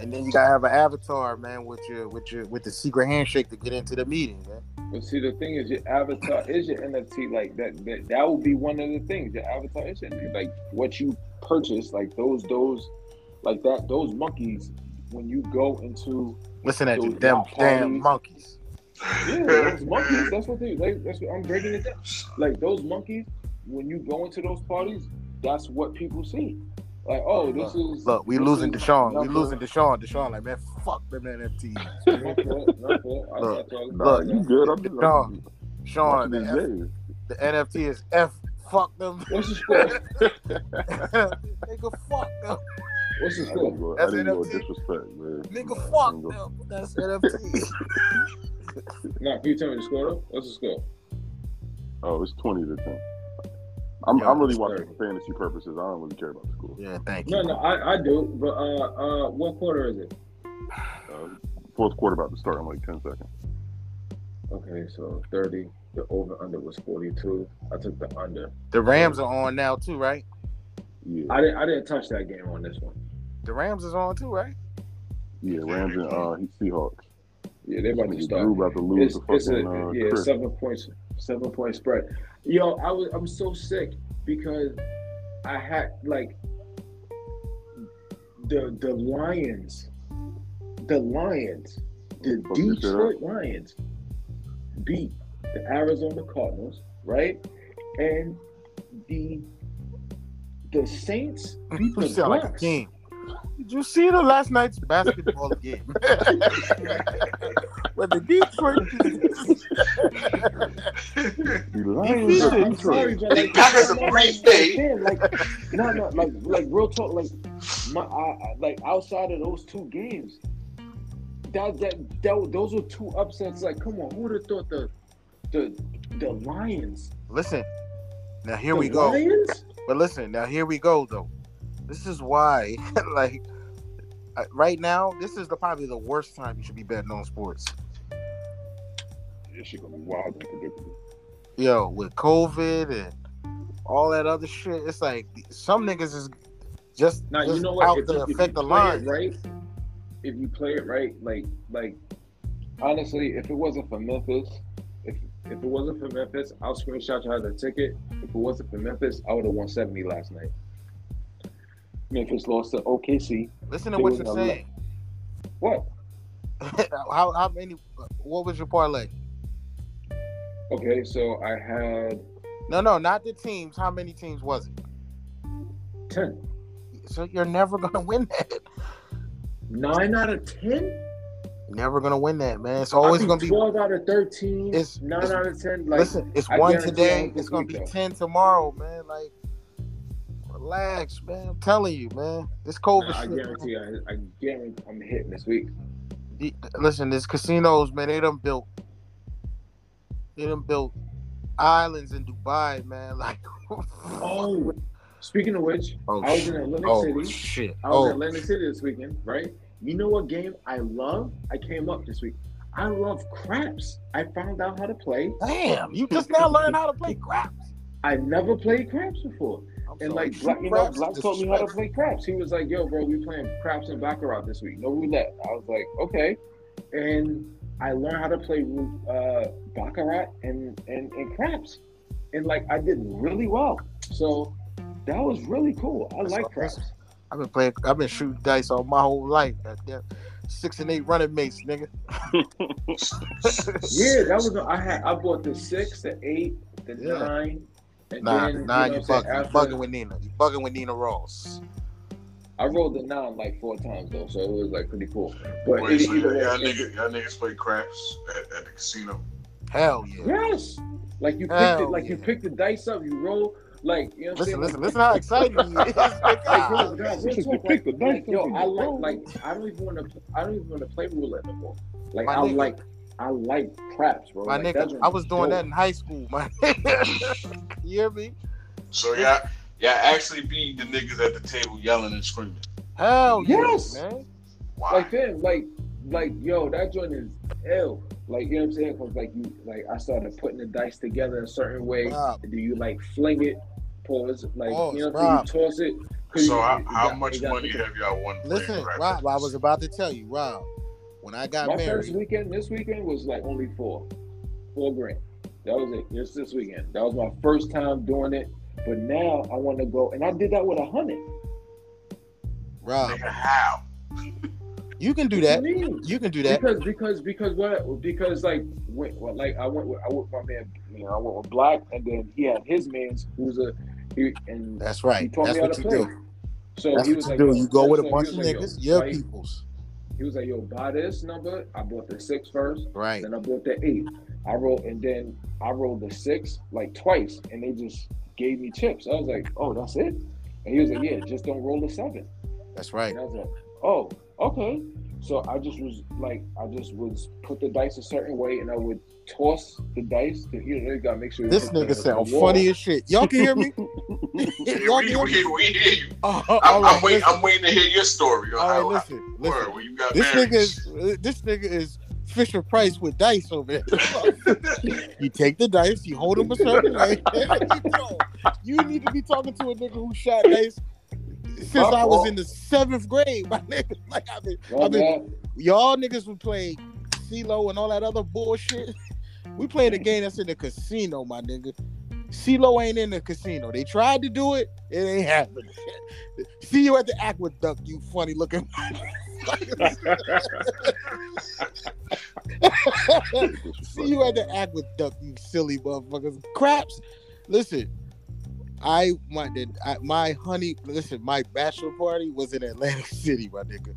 and then you gotta have an avatar, man, with your with your with the secret handshake to get into the meeting, man. But see, the thing is, your avatar is your NFT. Like that, that, that will be one of the things. Your avatar is your NFT. like what you purchase. Like those, those, like that. Those monkeys. When you go into Listen at you, Those them damn monkeys. yeah, those monkeys. That's what they. Like, that's what I'm breaking it down. Like those monkeys. When you go into those parties, that's what people see. Like, oh, this is Look, we losing is Deshaun. We number- losing Deshaun. Deshaun, like man, fuck them NFTs. My fault, my fault. I Look, y'all was Nah, talking you good. I'm just Sean, I'm Sean, watching the, these F, the NFT is F. Fuck them. What's the score? Nigga, fuck them. What's the I didn't score? go, I That's didn't go NFT. disrespect, man. Nigga, Nah, I fuck didn't go- them. That's NFT. Nah, can you tell me the score though? What's the score? Oh, it's twenty to ten. I'm, Yeah, I'm really watching for fantasy purposes. I don't really care about the score. yeah, thank you. No, no, I, I do. But uh, uh, what quarter is it? Uh, Fourth quarter about to start in like ten seconds. Okay, so 30. The over under was 42. I took the under. The Rams are on now too, right? Yeah, I didn't I didn't touch that game on this one. The Rams is on too, right? yeah. Rams and uh, Seahawks. Yeah, they're about to Drew start. about to lose It's, the it's a fucking uh, yeah, Chris. seven points, seven point spread. Yo, I was I'm so sick because I had like the the Lions, the Lions, the Fuck this shit up. Detroit Lions beat the Arizona Cardinals, right? And the the Saints beat You the sound like a Bucks. king. Did you see the last night's basketball game? With the Detroit The Lions are did. I'm sorry, Detroit. but like, Packers are great day. like, no, no, like, like real talk, like, my, I, I, like outside of those two games, that, that, that, those were two upsets. Like, come on, who would have thought the, the, the Lions? Listen, now here the we go. Lions? But listen, now here we go though. This is why, like, uh, right now, this is the probably the worst time you should be betting on sports. This shit gonna be wild and unpredictable. Yo, with COVID and all that other shit, it's like some niggas is just, Now just you know what? out If to you, if affect the line. right, if you play it right, like, like, honestly, if it wasn't for Memphis, if if it wasn't for Memphis, I'll screenshot you how the ticket. If it wasn't for Memphis, I would have won seventy last night. Memphis lost to OKC. Listen to It what you're saying. What? how how many? What was your parlay? Okay, so I had No, no, not the teams. How many teams was it? ten. So you're never gonna win that. Nine out of ten. Never gonna win that, man. It's always gonna be. twelve out of thirteen. It's- nine it's- out of ten. Like Listen, it's I one today. It's gonna be though. ten tomorrow, man. Like, relax, man. I'm telling you, man. This COVID I shit. guarantee. I, I guarantee I'm hitting this week. Listen, this casinos, man. They done built. They done built islands in Dubai, man. Like, Oh, speaking of which, oh, I was in Atlantic oh City. shit. I was in Oh, Atlantic City this weekend, right? You know what game I love? I came up this week. I love craps. I found out how to play. damn! You just now learned how to play craps. I never played craps before. I'm And sorry. like Black, you know, Black taught me how to play craps. He was like, "Yo, bro, we playing craps and baccarat this week. No roulette." I was like, "Okay," and I learned how to play uh, baccarat and, and and craps, and like I did really well. So that was really cool. I That's like craps. I've been playing. I've been shooting dice all my whole life. Goddamn. Six and eight running mates, nigga. Yeah, that was. I had. I bought the six, the eight, the Yeah. nine, and Nah, then nah, you, you know what I'm bugging. You bugging with Nina. You bugging with Nina Ross. I rolled the nine like four times though, so it was like pretty cool. But Wait, it, so either y'all, way, niggas, y'all niggas play craps at, at the casino? Hell yeah. Yes. Like you picked Hell it, like you picked the dice up, you roll, like you know what I'm Listen, saying? listen, listen how excited he is. Like, yo, guys, You real pick the like, yo, I you like, like, I don't even want to, I don't even want to play roulette no more. Like, My I nigga. like, I like craps, bro. My like, nigga, I was doing that in high school, man. you hear me? So y'all, y'all actually be the niggas at the table yelling and screaming. Hell Yes. yes, man. Why? Like then, like, like, yo, that joint is ill. Like, you know what I'm saying? Cause like you, like, I started putting the dice together a certain way. Rob, Do you like fling it? Pause. Like, Pause, you know what I'm Rob. saying? You toss it. 'cause so you- how, how got- much money have y'all won? listen, craps? Rob, I was about to tell you, Rob, when I got My married, first weekend, this weekend was like only four, four grand. That was it. Just this weekend. That was my first time doing it. But now I want to go, and I did that with a hundred. Rob, how? you can do What that. you mean? You can do that. Because because because what? Because like when, well, like I went with I went with my man. You know, I went with Black, and then he had his man's who's a he, and That's right. That's what to you play. do. So That's he what was you like, do. You go with a so bunch of like, niggas, your peoples. He was like, "Yo, buy this number." I bought the six first. Right. Then I bought the eight. I rolled, and then I rolled the six like twice, and they just gave me chips. I was like, "Oh, that's it." And he was like, "Yeah, just don't roll the seven. That's right. And I was like, "Oh, okay." So I just was like, I just was put the dice a certain way, and I would toss the dice. To, you know, you gotta make sure. This nigga the- sound the funny as shit. Y'all can hear me? Y'all we, can hear me? we, we hear you. Oh, I'm, all right, I'm, waiting. I'm waiting to hear your story. All right, how, listen, word, listen. when you got This married. nigga is uh, this nigga is Fisher Price with dice over there. you take the dice, you hold them a certain way. Yo, you need to be talking to a nigga who shot dice since My I was in the seventh grade. My nigga, like I mean, My I mean, bad. y'all niggas would play CeeLo and all that other bullshit. We playing a game that's in the casino, my nigga. CeeLo ain't in the casino. They tried to do it, it ain't happening. See you at the aqueduct, you funny looking. See you at the aqueduct, you silly motherfuckers. Craps. Listen, I did I, my honey. Listen, my bachelor party was in Atlantic City, my nigga.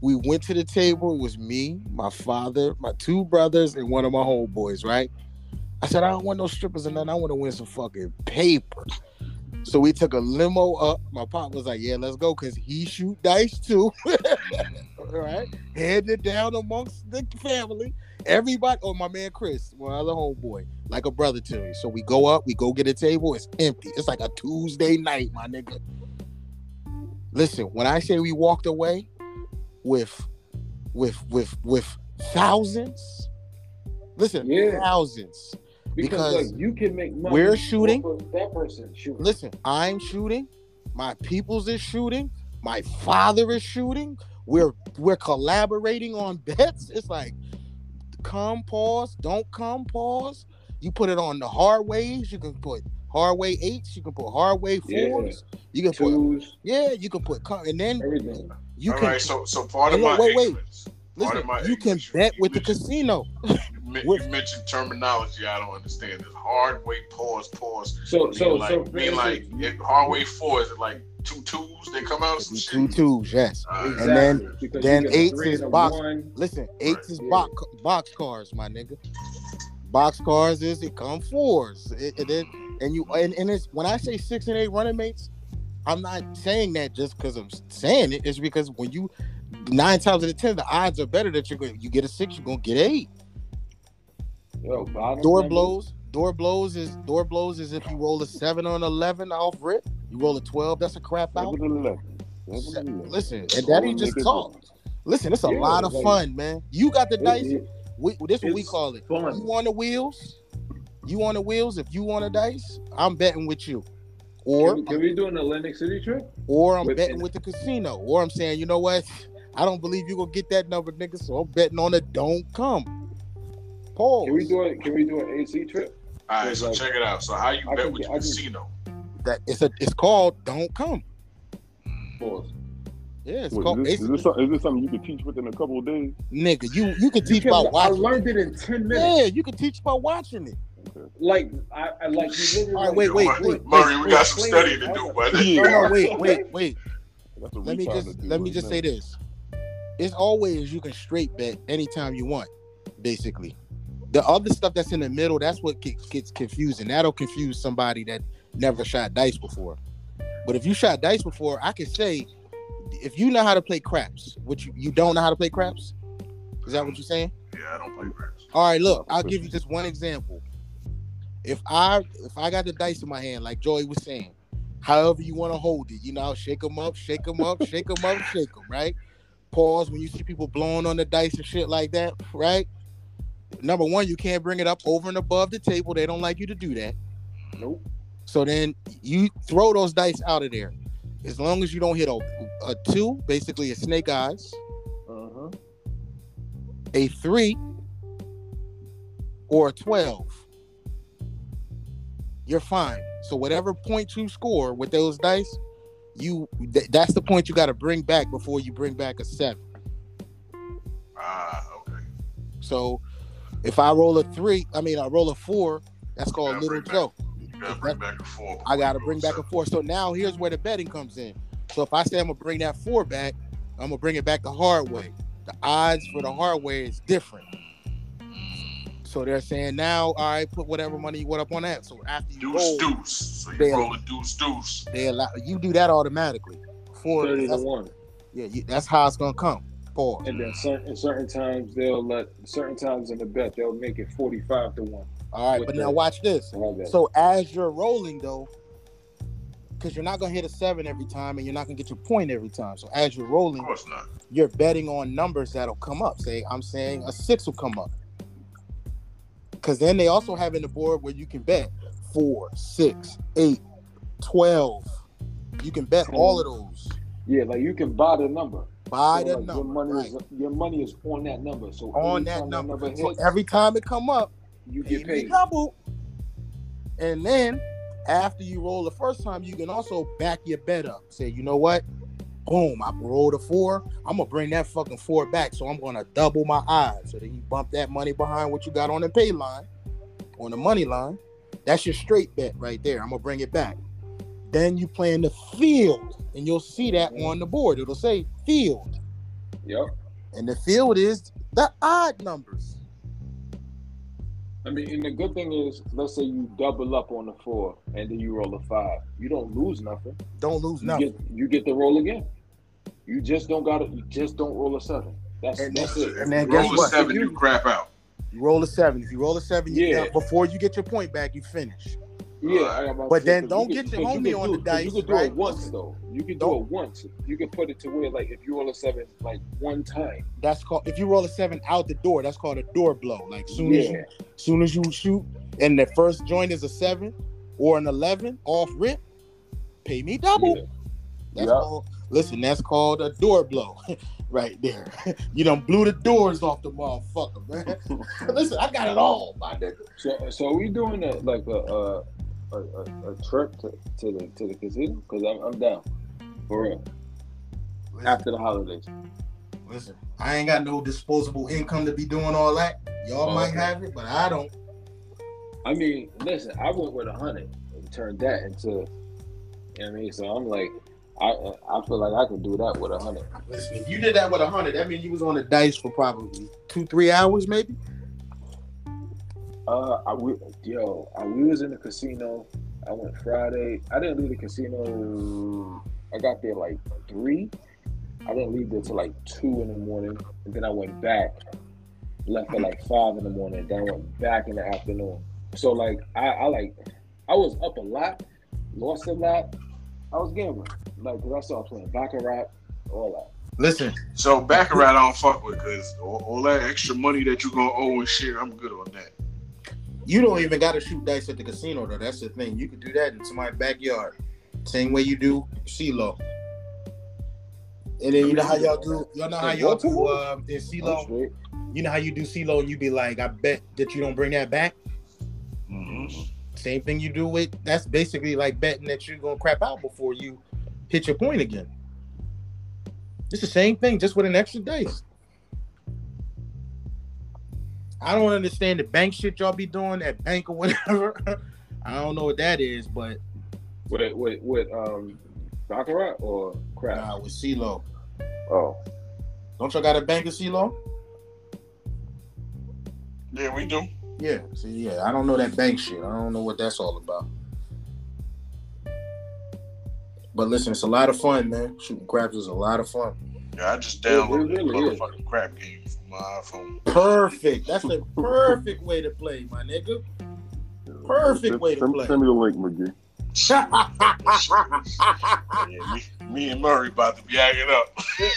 We went to the table. It was me, my father, my two brothers, and one of my homeboys. Right. I said I don't want no strippers or nothing. I want to win some fucking paper. So we took a limo up. My pop was like, "Yeah, let's go," because he shoot dice too. All right, handed down amongst the family. Everybody, oh my man Chris, my other homeboy, like a brother to me. So we go up, we go get a table. It's empty. It's like a Tuesday night, my nigga. Listen, when I say we walked away with, with, with, with thousands. Listen, Yeah. thousands. Because, because like you can make money. we're shooting. that person shooting. Listen, I'm shooting. My peoples is shooting. My father is shooting. We're we're collaborating on bets. It's like come pause, don't come pause. You put it on the hard ways. You can put hard way eights. You can put hard way Yeah. fours. You can put yeah. You can put com- and then everything. you All can right, so so part of my wait, wait. ignorance, part listen. of my You can bet you with the casino. You, With- mentioned terminology I don't understand. It's hard way pause pause. So, so, mean like, so, mean like hard way four is it like two twos they come out some Two shit. twos, yes. Uh, exactly. And then- because then you eights is box. one. Listen, eights Right. is Yeah. box box cars, my nigga. Box cars is it come fours. It, it, it- and you and, and it's when I say six and eight running mates, I'm not saying that just because I'm saying it. It's because when you nine times out of ten, the odds are better that you're going you get a six, you're gonna get eight. Yo, Door numbers. blows. Door blows is door blows is if you roll a seven or an eleven off rip. You roll a twelve, that's a crap out. Seven eleven. Seven eleven. Listen, and Daddy just talked. Listen, it's a Yeah, lot of like- fun, man. You got the dice. it- We, this what we call it. fun. You on the wheels? You on the wheels? If you want a dice, I'm betting with you, or Can, we- can we do an Atlantic City trip? or I'm with- betting with the casino, or I'm saying, you know what? I don't believe you gonna get that number, nigga. So I'm betting on it. Don't come. Pause. Can we do it? Can we do an AC trip? All right, so Like- check it out. So how you I bet with get- your I can- casino? that? It's a. It's called don't come. Hmm. Pause. Yeah, it's Wait, called. is, this, is, this, is this something you can teach within a couple of days? nigga, you you can You teach can- by watching. I learned it in ten minutes. Yeah, you can teach by watching it. Like I, I like you literally. All right, like, wait, wait, Murray, wait, Murray, we got some wait, studying to do, but Yeah. No, no, wait, wait, wait. Let me just to do let me just now. say this. It's always you can straight bet anytime you want, basically. The other stuff that's in the middle, that's what gets, gets confusing. That'll confuse somebody that never shot dice before. But if you shot dice before, I can say, if you know how to play craps, which you, you don't know how to play craps, is that what you're saying? yeah, I don't play craps. All right, look, I'll give you just one example. If I if I got the dice in my hand, like Joey was saying, however you want to hold it, you know, shake them up, shake them up, shake them up, shake them, right? Pause when you see people blowing on the dice and shit like that, right? Number one, you can't bring it up over and above the table. They don't like you to do that. Nope. So then you throw those dice out of there. As long as you don't hit a, a two, basically a snake eyes, Uh huh. a three, or a 12, you're fine. So whatever point you score with those dice, you th- that's the point you got to bring back before you bring back a seven. Ah, okay. So if I roll a three, I mean I roll a four, that's called Yeah, Little bring back- Joe. Bring back a four. I got to bring back a four. So now here's where the betting comes in. So if I say I'm gonna bring that four back, I'm gonna bring it back the hard way. The odds for the hard way is different. So they're saying now, all right, put whatever money you want up on that. So after you Deuce, roll, deuce. So you They- roll a deuce, deuce. they allow you do that automatically. Four, Thirty to that's, one. yeah, you, that's how it's gonna come. Pause. And then certain certain times they'll let certain times in the bet they'll make it forty five to one. All right, but the- now watch this. I have that. So as you're rolling though, because you're not gonna hit a seven every time, and you're not gonna get your point every time. So as you're rolling, Of rolling, course not. you're betting on numbers that'll come up. Say I'm saying a six will come up. Because then they also have in the board where you can bet four, six, eight, twelve. You can bet all of those. yeah, like you can buy the number. Buy So, the like, number. Your money right. is your money is on that number. So on anytime that number. hits, every time it come up, you get paid. double. And then after you roll the first time, you can also back your bet up. Say, you know what? Boom, I rolled a four. I'm gonna bring that fucking four back. So I'm gonna double my odds. So then you bump that money behind what you got on the pay line, on the money line. That's your straight bet right there. I'm gonna bring it back. Then you play in the field, and you'll see that on the board. It'll say field. Yep. And the field is the odd numbers. I mean, and the good thing is, let's say you double up on the four and then you roll a five. You don't lose nothing. Don't lose You nothing. get you get the roll again. You just don't got to. You just don't roll a seven. That's And that's that's- it. and then Roll guess a what? seven, you you- crap out. You roll a seven. If you roll a seven, you Yeah. got- before you get your point back, you finish. Yeah, I got my But then because don't get could- your homie on do- the because You dice, could do right? it once though. You could do Don't- it once. You could put it to where like if you roll a seven like one time. That's called if you roll a seven out the door, that's called a door blow. Like soon as you soon as you shoot and the first joint is a seven or an eleven off rip, pay me double. Yeah. That's Yeah. called listen, that's called a door blow. right there. you done blew the doors off the motherfucker, man. listen, I got it all, my nigga. So so are we doing a like a uh, a, a, a, trip to, to the to the casino? Because I'm I'm down. For real. After the holidays. Listen, I ain't got no disposable income to be doing all that. Y'all Oh, might okay. have it, but I don't. I mean, listen, I went with a hundred and turned that into you know what I mean? So I'm like I I feel like I can do that with a hundred. Listen, if you did that with a hundred, that means you was on the dice for probably two, three hours, maybe. Uh, I we, yo, I, we was in the casino. I went Friday. I didn't leave the casino. I got there like three. I didn't leave there till like two in the morning, and then I went back. Left at like five in the morning. Then I went back in the afternoon. So like I, I like I was up a lot, lost a lot. I was gambling, like because I started playing baccarat, all that. Listen, So Baccarat I don't fuck with because all, all that extra money that you gonna owe and shit, I'm good on that. You don't even got to shoot dice at the casino, though. That's the thing. You could do that in somebody's backyard, same way you do CeeLo. And then you know how y'all do. Y'all know how y'all do um, in CeeLo. You know how you do CeeLo, and you be like, "I bet that you don't bring that back." Mm-hmm. Same thing you do with. That's basically like betting that you're gonna crap out before you hit your point again. It's the same thing, just with an extra dice. I don't understand the bank shit y'all be doing at bank or whatever. I don't know what that is, but With with with um baccarat or crap. nah, with CeeLo. Oh. Don't y'all got a bank of CeeLo? Yeah, we do. Yeah. See, yeah, I don't know that bank shit. I don't know what that's all about. But listen, it's a lot of fun, man. Shooting craps is a lot of fun. Yeah, I just It downloaded really the is. motherfucking crap game from my iPhone. Perfect. That's the perfect way to play, my nigga. Perfect Send- way to send, play. Send me the link, McGee. Yeah, me, me and Murray about to be acting up.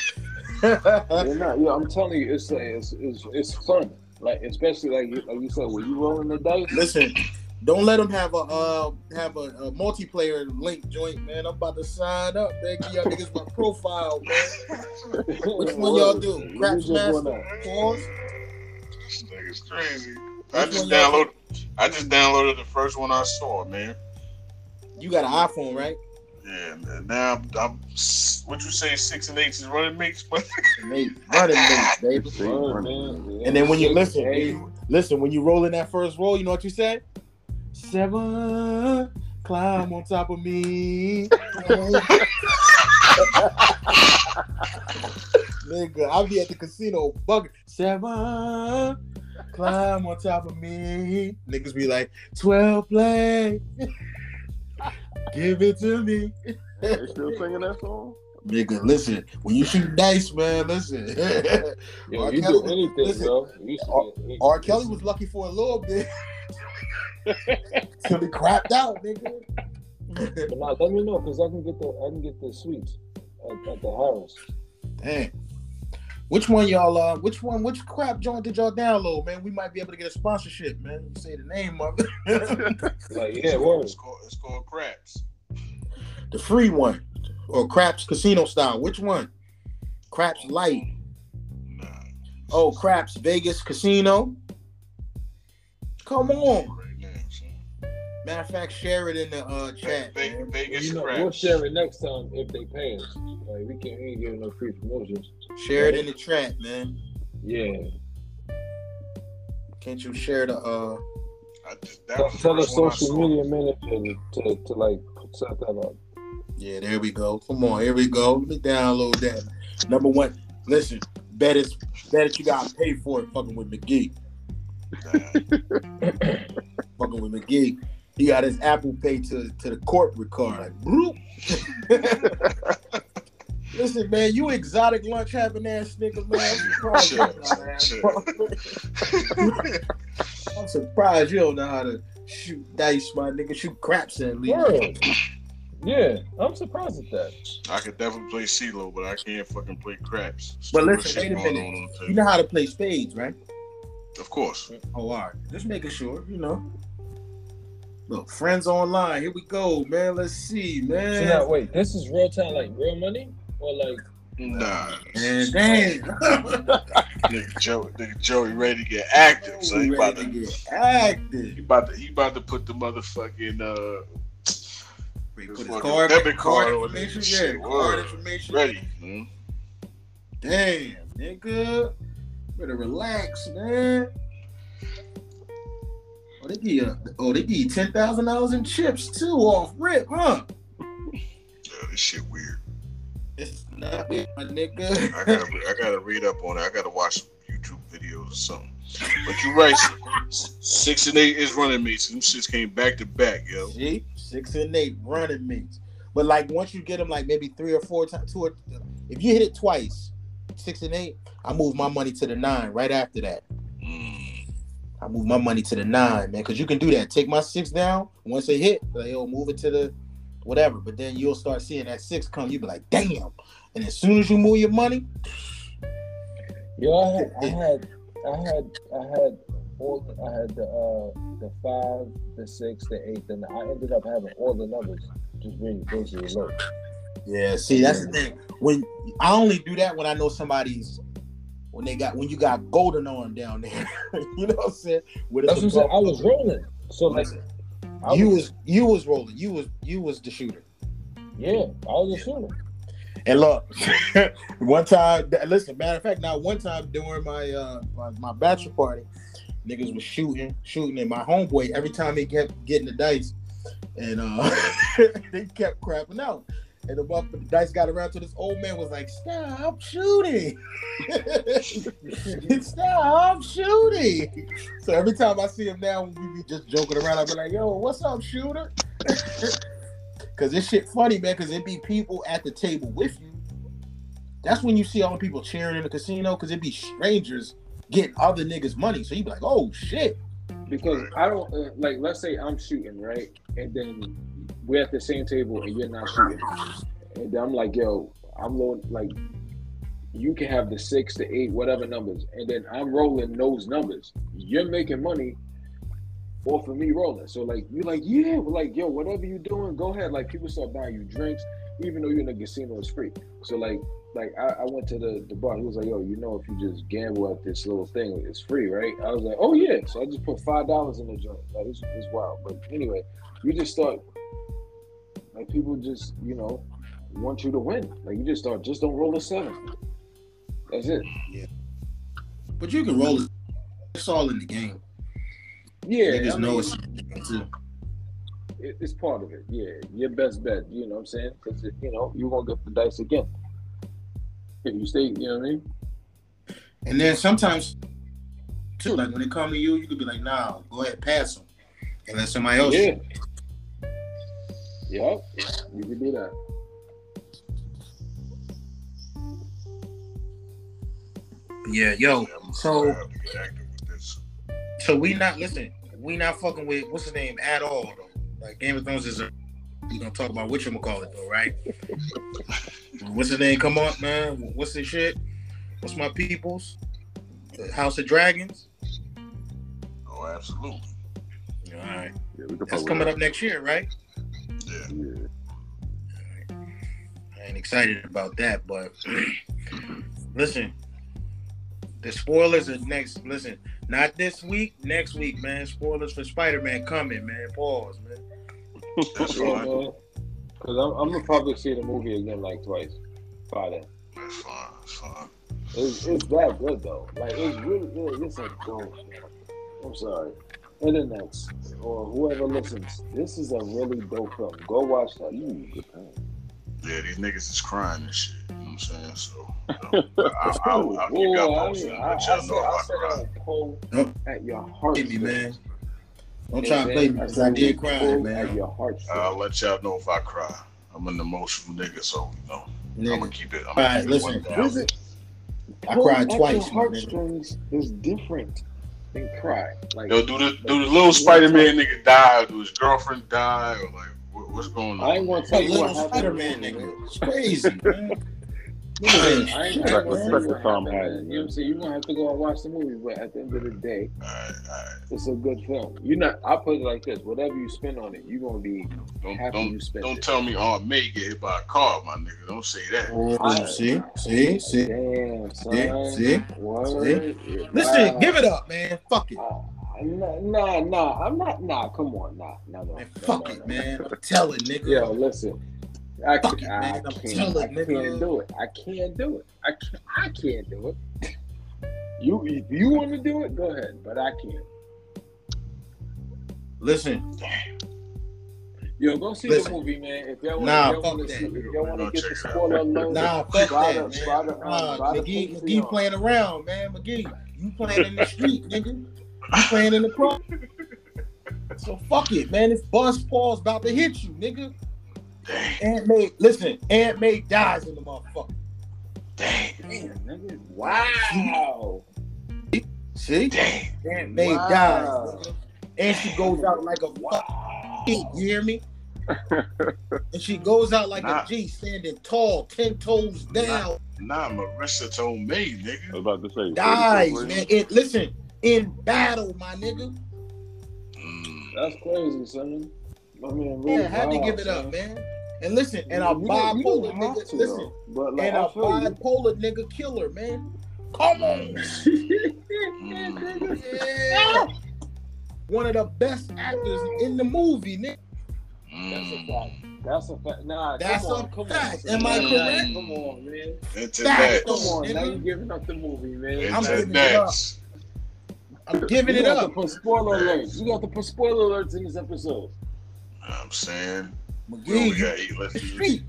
Yeah, nah, yeah, I'm telling you, it's, it's it's it's fun. Like especially like you- like you said, when you rolling the dice. Listen, don't let them have a uh, have a, a multiplayer link joint, man. I'm about to sign up, man. Give y'all niggas my profile, man. Which one y'all do? You Craps just Master? wanna- Pause. This nigga's crazy. I Which just downloaded. I just downloaded the first one I saw, man. You got an iPhone, right? Yeah, and now I'm, I'm what you say six and eight is running mates, but Mate, running mates, baby. They Word, running. man. And then when you listen, Hey, listen, when you roll in that first roll, you know what you say? Seven, climb on top of me. Nigga, I'll be at the casino bugging. Seven, climb on top of me. Niggas be like, 12 play. Give it to me. They still singing that song? Nigga, listen. When you shoot dice, man, listen. Yo, R. you Kelly- do anything, listen, yo. You used R- R. Kelly was lucky for a little bit. Till be crapped out, nigga. But now let me know because I can get the I can get the suites at, at the Harrah's. Damn. Which one y'all uh which one which crap joint did y'all download, man? We might be able to get a sponsorship, man. You say the name of it. Like yeah, word. It's called, it's called craps. the free one. Or Craps Casino style. Which one? Craps Light. Nah. Oh, Craps Vegas Casino. Come on. Right now, son. Matter of fact, share it in the uh chat. Ve- man. Vegas You know, craps. we'll share it next time if they pay us. Like we can't we ain't giving no free promotions. Share it in the chat, man. Yeah. Can't you share the uh just, that Tell, was the tell the first one I social media manager to, to like set that up. Yeah, there we go. Come on, here we go. Let me download that. Number one, listen, bet it's bet it you gotta pay for it fucking with McGee. Fucking with McGee. He got his Apple Pay to, to the corporate card. Like, bloop. Listen, man, you exotic lunch having ass nigga, man. I'm surprised, you Chill, don't know how to- I'm surprised you don't know how to shoot dice, my nigga. Shoot craps at least. Word. Yeah, I'm surprised at that. I could definitely play CeeLo, but I can't fucking play craps. But Stupid listen, wait a minute. on on the You know how to play spades, right? Of course. Oh, all right. Just making sure, you know. Look, friends online. Here we go, man. Let's see, So man. now wait, this is real time like real money? Or like Nah. And damn. Nigga Joe, nigga Joey ready to get active, so he about to, to get active. he about to, he about to put the motherfucking uh Put His his fucking card, debit card card on information. this Yeah, card Word. information. ready. Hmm? Damn, nigga. Better relax, man. Oh, they give you, oh, they give you ten thousand dollars in chips too off rip, huh? Yeah, this shit weird. It's not it, my I nigga. gotta, I gotta read up on it. I gotta watch some YouTube videos or something. But you're right. Six and eight is running mates. Them shits came back to back, yo. See, six and eight running mates. But like once you get them, like maybe three or four times, two or if you hit it twice, six and eight, I move my money to the nine right after that. I move my money to the nine, man, because you can do that. Take my six down. Once they hit, like, yo, move it to the whatever. But then you'll start seeing that six come. You'll be like, damn. And as soon as you move your money, yo, I had I had I had I had all I had the uh the five, the six, the eight, and I ended up having all the numbers just really basically low. yeah. See, that's the thing. When I only do that when I know somebody's when they got when you got golden on down there. you know what I'm saying? With That's what I'm saying. I was rolling. So like I you was, was you was rolling. You was you was the shooter. yeah, I was the shooter. And look, one time, listen, matter of fact, now one time during my uh my, my bachelor party, niggas was shooting, shooting, and my homeboy every time he kept getting the dice, and uh they kept crapping out. And the, motherfucker- the dice got around to this old man was like, "Stop shooting! Stop shooting!" So every time I see him now, we be just joking around. I be like, "Yo, what's up, shooter?" Cause this shit funny, man. Cause it be people at the table with you. That's when you see all the people cheering in the casino. Cause it be strangers getting other niggas money. So you be like, oh shit. Because I don't uh, like. Let's say I'm shooting right, and then we're at the same table and you're not shooting, and I'm like, yo, I'm low. Like, you can have the six, the eight, whatever numbers, and then I'm rolling those numbers. You're making money off of me rolling. So like, you're like, yeah, well, like, yo, whatever you doing, go ahead. Like, people start buying you drinks, even though you're in a casino, it's free. So like, like I, I went to the, the bar. He was like, "Yo, you know, if you just gamble at this little thing, it's free, right?" I was like, "Oh yeah." So I just put five dollars in the joint. Like it's, it's wild. But anyway, you just start like people just you know want you to win. Like you just start just don't roll a seven. That's it. Yeah. But you can roll it. It's all in the game. Yeah, Niggas I know mean, it's in too. it, it's part of it. Yeah, your best bet. You know what I'm saying? Because you know you're gonna get the dice again if you stay. You know what I mean? And then sometimes too, like when it come to you, you could be like, nah, go ahead, pass them. And let somebody else. Yeah. Yep, you can do that. Yeah, yo. So, so we not listen. We not fucking with what's his name at all. Though. Like Game of Thrones is a, we gonna talk about which one we call it though, right? what's his name? Come on, man. What's this shit? What's my peoples? The House of Dragons. Oh, absolutely. All right. Yeah, That's coming up next year, right? Yeah. Yeah. I ain't excited about that, but listen, the spoilers are next. Listen, not this week, next week, man. Spoilers for Spider Man coming, man. Pause, man. That's Yeah, fine. man. Cause I'm, I'm gonna probably see the movie again like twice. By then, That's fine. That's fine. it's, it's that good though. Like it's really good. It's a dope. I'm sorry, internets or whoever listens. This is a really dope film. Go watch that. Ooh, good time. Yeah, these niggas is crying and shit. You know what I'm saying? So, you know, I, I, I'll, I'll keep Whoa, y'all I, posted. I, I, Let y'all said, know I if said I cry. I'll pull at your heart. Hit me, man. Don't try know to play me because I did cry, man. At your heart. I'll let y'all know if I cry. I'm an emotional nigga, so you know I'm gonna keep it. I'm All gonna right, keep listen. it one down. Visit. I cried twice, Your heartstrings is different than cry. Like Yo, do the do the little Spider Man nigga die? Do his girlfriend die? Or like what, what's going on? I ain't gonna A tell you little what happened. Spider Man, nigga. It's crazy, man. Nigga, I ain't shit, Respect- tell you respect what to Tom happened, You know what I'm saying? You're gonna have to go and watch the movie, but at the end of the day, Alright, alright. it's a good film. You're not. I put it like this: whatever you spend on it, you're gonna be Don't happy don't you spent don't it. tell me Aunt May get hit by a car, my nigga. Don't say that. Oh, see, see, see. Damn, son. See? See? Word. Listen, Wow. give it up, man. Fuck it. Ah, Nah, nah, nah, I'm not. Nah, come on, nah, nah, no, Man, no, fuck no, it, no. man. I'm telling, nigga. Yo, listen. I, Fuck can't, it, I man. I'm can't. telling, I nigga. can't do it. I can't do it. I can't. I can't do it. You, if you want to do it, go ahead, but I can't. Listen, Yo, go see Listen. the movie, man. If y'all want, Nah, if y'all fuck want to that. see, if y'all We're want gonna get the spoiler alert, nah, fuck try that, to, try man. to, Nah, try McGee, Patreon. McGee playing around, man. McGee, you playing in the street, nigga. You playing in the pro. So fuck it, man. This bus Paul's about to hit you, nigga. Dang, Aunt May, listen, Aunt May dies in the motherfucker. dang, Damn, nigga. Wow. See? dang. Aunt May Wow. dies, nigga. And she goes out like a fuck. Wow. You hear me? and she goes out like Nah. a G, standing tall, ten toes down, Nah, Marisa Tomei, I was nigga. about to say. dies, man. It listen in battle, my nigga. Mm. That's crazy, son. I mean, really Yeah, had to give it up, man. And listen, and a You don't- you bipolar nigga, to, listen. But like, and I a feel you. bipolar nigga killer, man. Come on, Mm. yeah. One of the best actors in the movie, nigga. That's a Mm. fact. That's a fact. Nah, That's come on, a come fact. on. Am I correct? Come on, man. Into Fact, that. Come on, now you giving up the movie, man. I'm giving it up. I'm giving you it up. to put spoiler alerts. You got to put spoiler alerts in this episode. I'm saying. Well, McGee, we you got eight left the to use. street.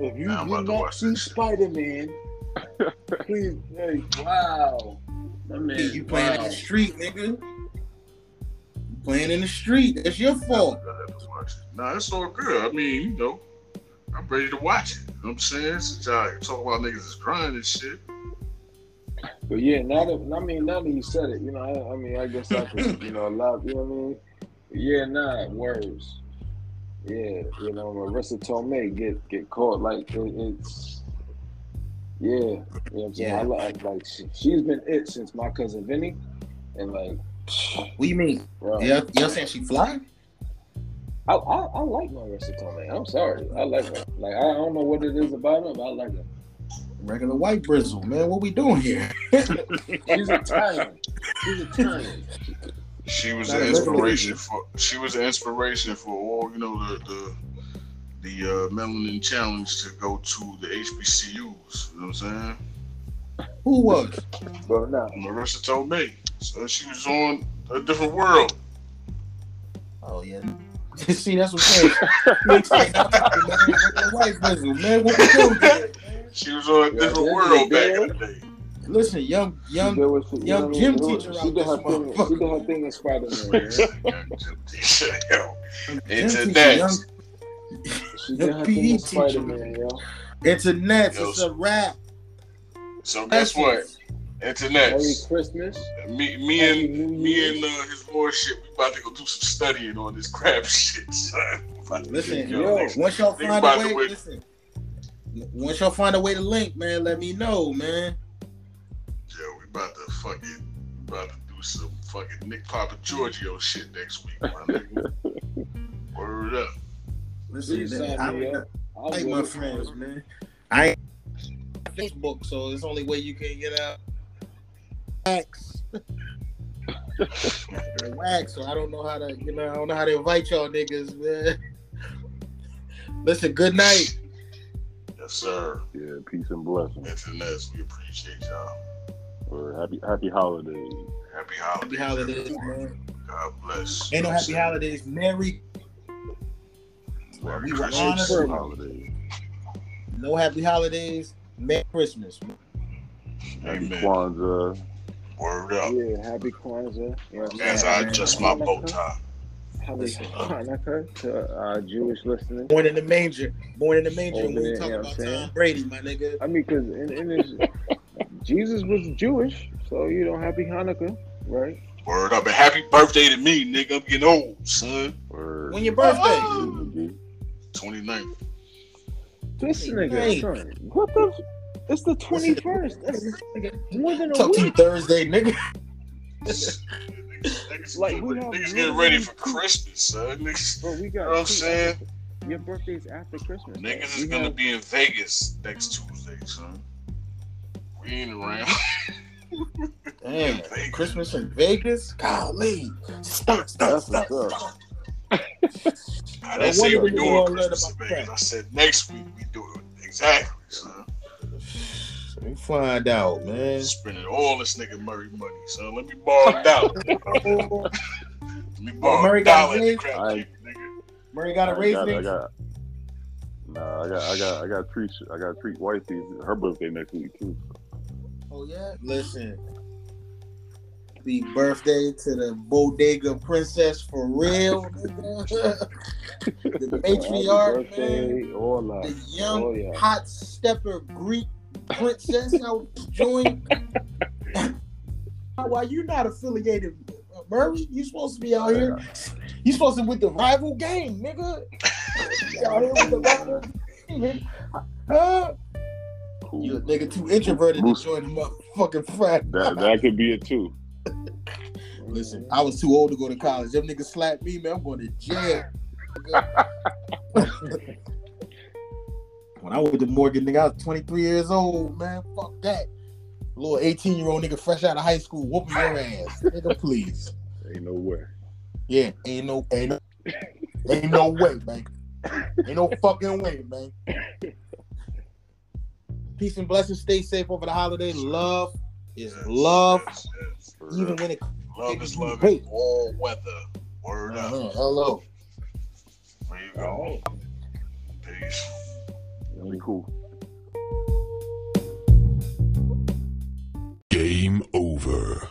If you Nah, I'm did to not see. Spider Man, please, hey, wow, my man, You playing in the street, nigga. You playing in the street. That's your fault. I have to watch it. Nah, it's all good. I mean, you know, I'm ready to watch it. You know what I'm saying? Since y'all talk about niggas is crying and shit. But yeah, now that I mean, now that you said it, you know, I, I mean, I guess I could, you know, a lot. You know what I mean? Yeah, nah, words. Yeah, you know, Marisa Tomei get get caught like it, it's. Yeah, you know what I'm saying. Yeah. I like like she, she's been it since my cousin Vinny, and like, What you mean? bro, Yeah, y'all saying she fly? I, I I like Marisa Tomei. I'm sorry, I like her. Like I don't know what it is about her, but I like her. Regular white brizzle, man. What we doing here? She's Italian. She's Italian. She was Not an inspiration for. She was an inspiration for all you know the the the uh, melanin challenge to go to the HBCUs. You know what I'm saying? Who was? But nah, Marisa Tomei. So she was on a different world. Oh yeah. See, that's what I'm saying. You man, regular white brizzle, man. What we doing here? She was on a Yeah, different yeah, world yeah. back in the day. Listen, young, young, she, you young know I gym mean? teacher She out did this her thing. She motherfucker. did her thing in Spider Man. Gym Into teacher, that. young, She did her thing in teacher. Spider Man, yo. It's a net. Yo, It's a rap. so guess what? Internet. Merry Christmas. Me, me Happy and me and uh, his boy shit. We about to go do some studying on this crap shit. Son. We about to- Listen, yo, yo, Once y'all find a to way, listen. Once y'all find a way to link, man, let me know, man. Yeah, we about to fucking we about to do some fucking Nick Papa Giorgio shit next week, my nigga. Word up. Listen, Please man, I, me up. I'll like my friends, man. I ain't Facebook, so it's the only way you can get out. Wax. wax. So I don't know how to, you know, I don't know how to invite y'all niggas, man. Listen, good night. Yes, sir. Yeah, peace and blessings. Internet, we appreciate y'all. Or happy happy holidays. Happy holidays. Happy holidays, everyone. man. God bless. Ain't no happy Merry holidays. Merry. We were Christmas. honest. Holidays. No happy holidays. Merry Christmas. Happy Amen. Kwanzaa. Word up. Yeah, happy Kwanzaa. You know what I'm As saying? I adjust my bow tie. Happy Hanukkah to our Jewish listeners. Born in the manger. Born in the manger. Oh, when we man, talk you know what about I'm saying? Tom Brady, my nigga. I mean, because in, in his, Jesus was Jewish, so you know, happy Hanukkah, right? Word up. And happy birthday to me, nigga. I'm getting old, son. Or When your birthday? Ah! 29th. This Hey, nigga, son, what the? It's the twenty first. That's more than a Talk to you week. Thursday, nigga. niggas, niggas, Like, we ready- have niggas getting ready for Christmas, son. Niggas, Bro, we you got. know what I'm saying? after- Your birthday's after Christmas. bro. Niggas is We gonna have- be in Vegas next Tuesday, son. We ain't around. Damn, Vegas. Christmas in Vegas? Golly. Stop, stop, stop, stop. I No didn't say wonder we the nigga doing wanna Christmas in Vegas. crack. I said next week we do it. Exactly, son. me find out, man. Spending all this nigga Murray money, son. Let me borrow a dollar. Let me oh, borrow Murray a got dollar at the paid? crap I- table, nigga. Murray got a I raise got, I got, nah, I got, I got, I got treat, I got to treat wifey. Her birthday next week too. Oh yeah. Listen. Happy birthday to the bodega princess for real. nigga. the Happy matriarch, man. birthday, Hola. The young Oh, yeah. hot stepper Greek princess I joined. Why you not affiliated, uh, Murray? You supposed to be out here. You supposed to be with the rival gang, nigga. You out here with the rival gang, nigga. Huh? Cool. You a nigga too introverted to join the motherfucking frat. That that could be it too. Listen, I was too old to go to college. Them niggas slapped me, man. I'm going to jail. when I went to Morgan, nigga, I was 23 years old, man. Fuck that. Little 18 year old nigga fresh out of high school whooping your ass. nigga, please. Ain't no way. Yeah, ain't no, ain't no, ain't no way, man. Ain't no fucking way, man. Peace and blessings. Stay safe over the holiday. Love is Yes, love, yes, yes. For even when it. Love is love Hey. in all weather. Word. Uh-huh. Hello. There you go. Peace. That'd be cool. Game over.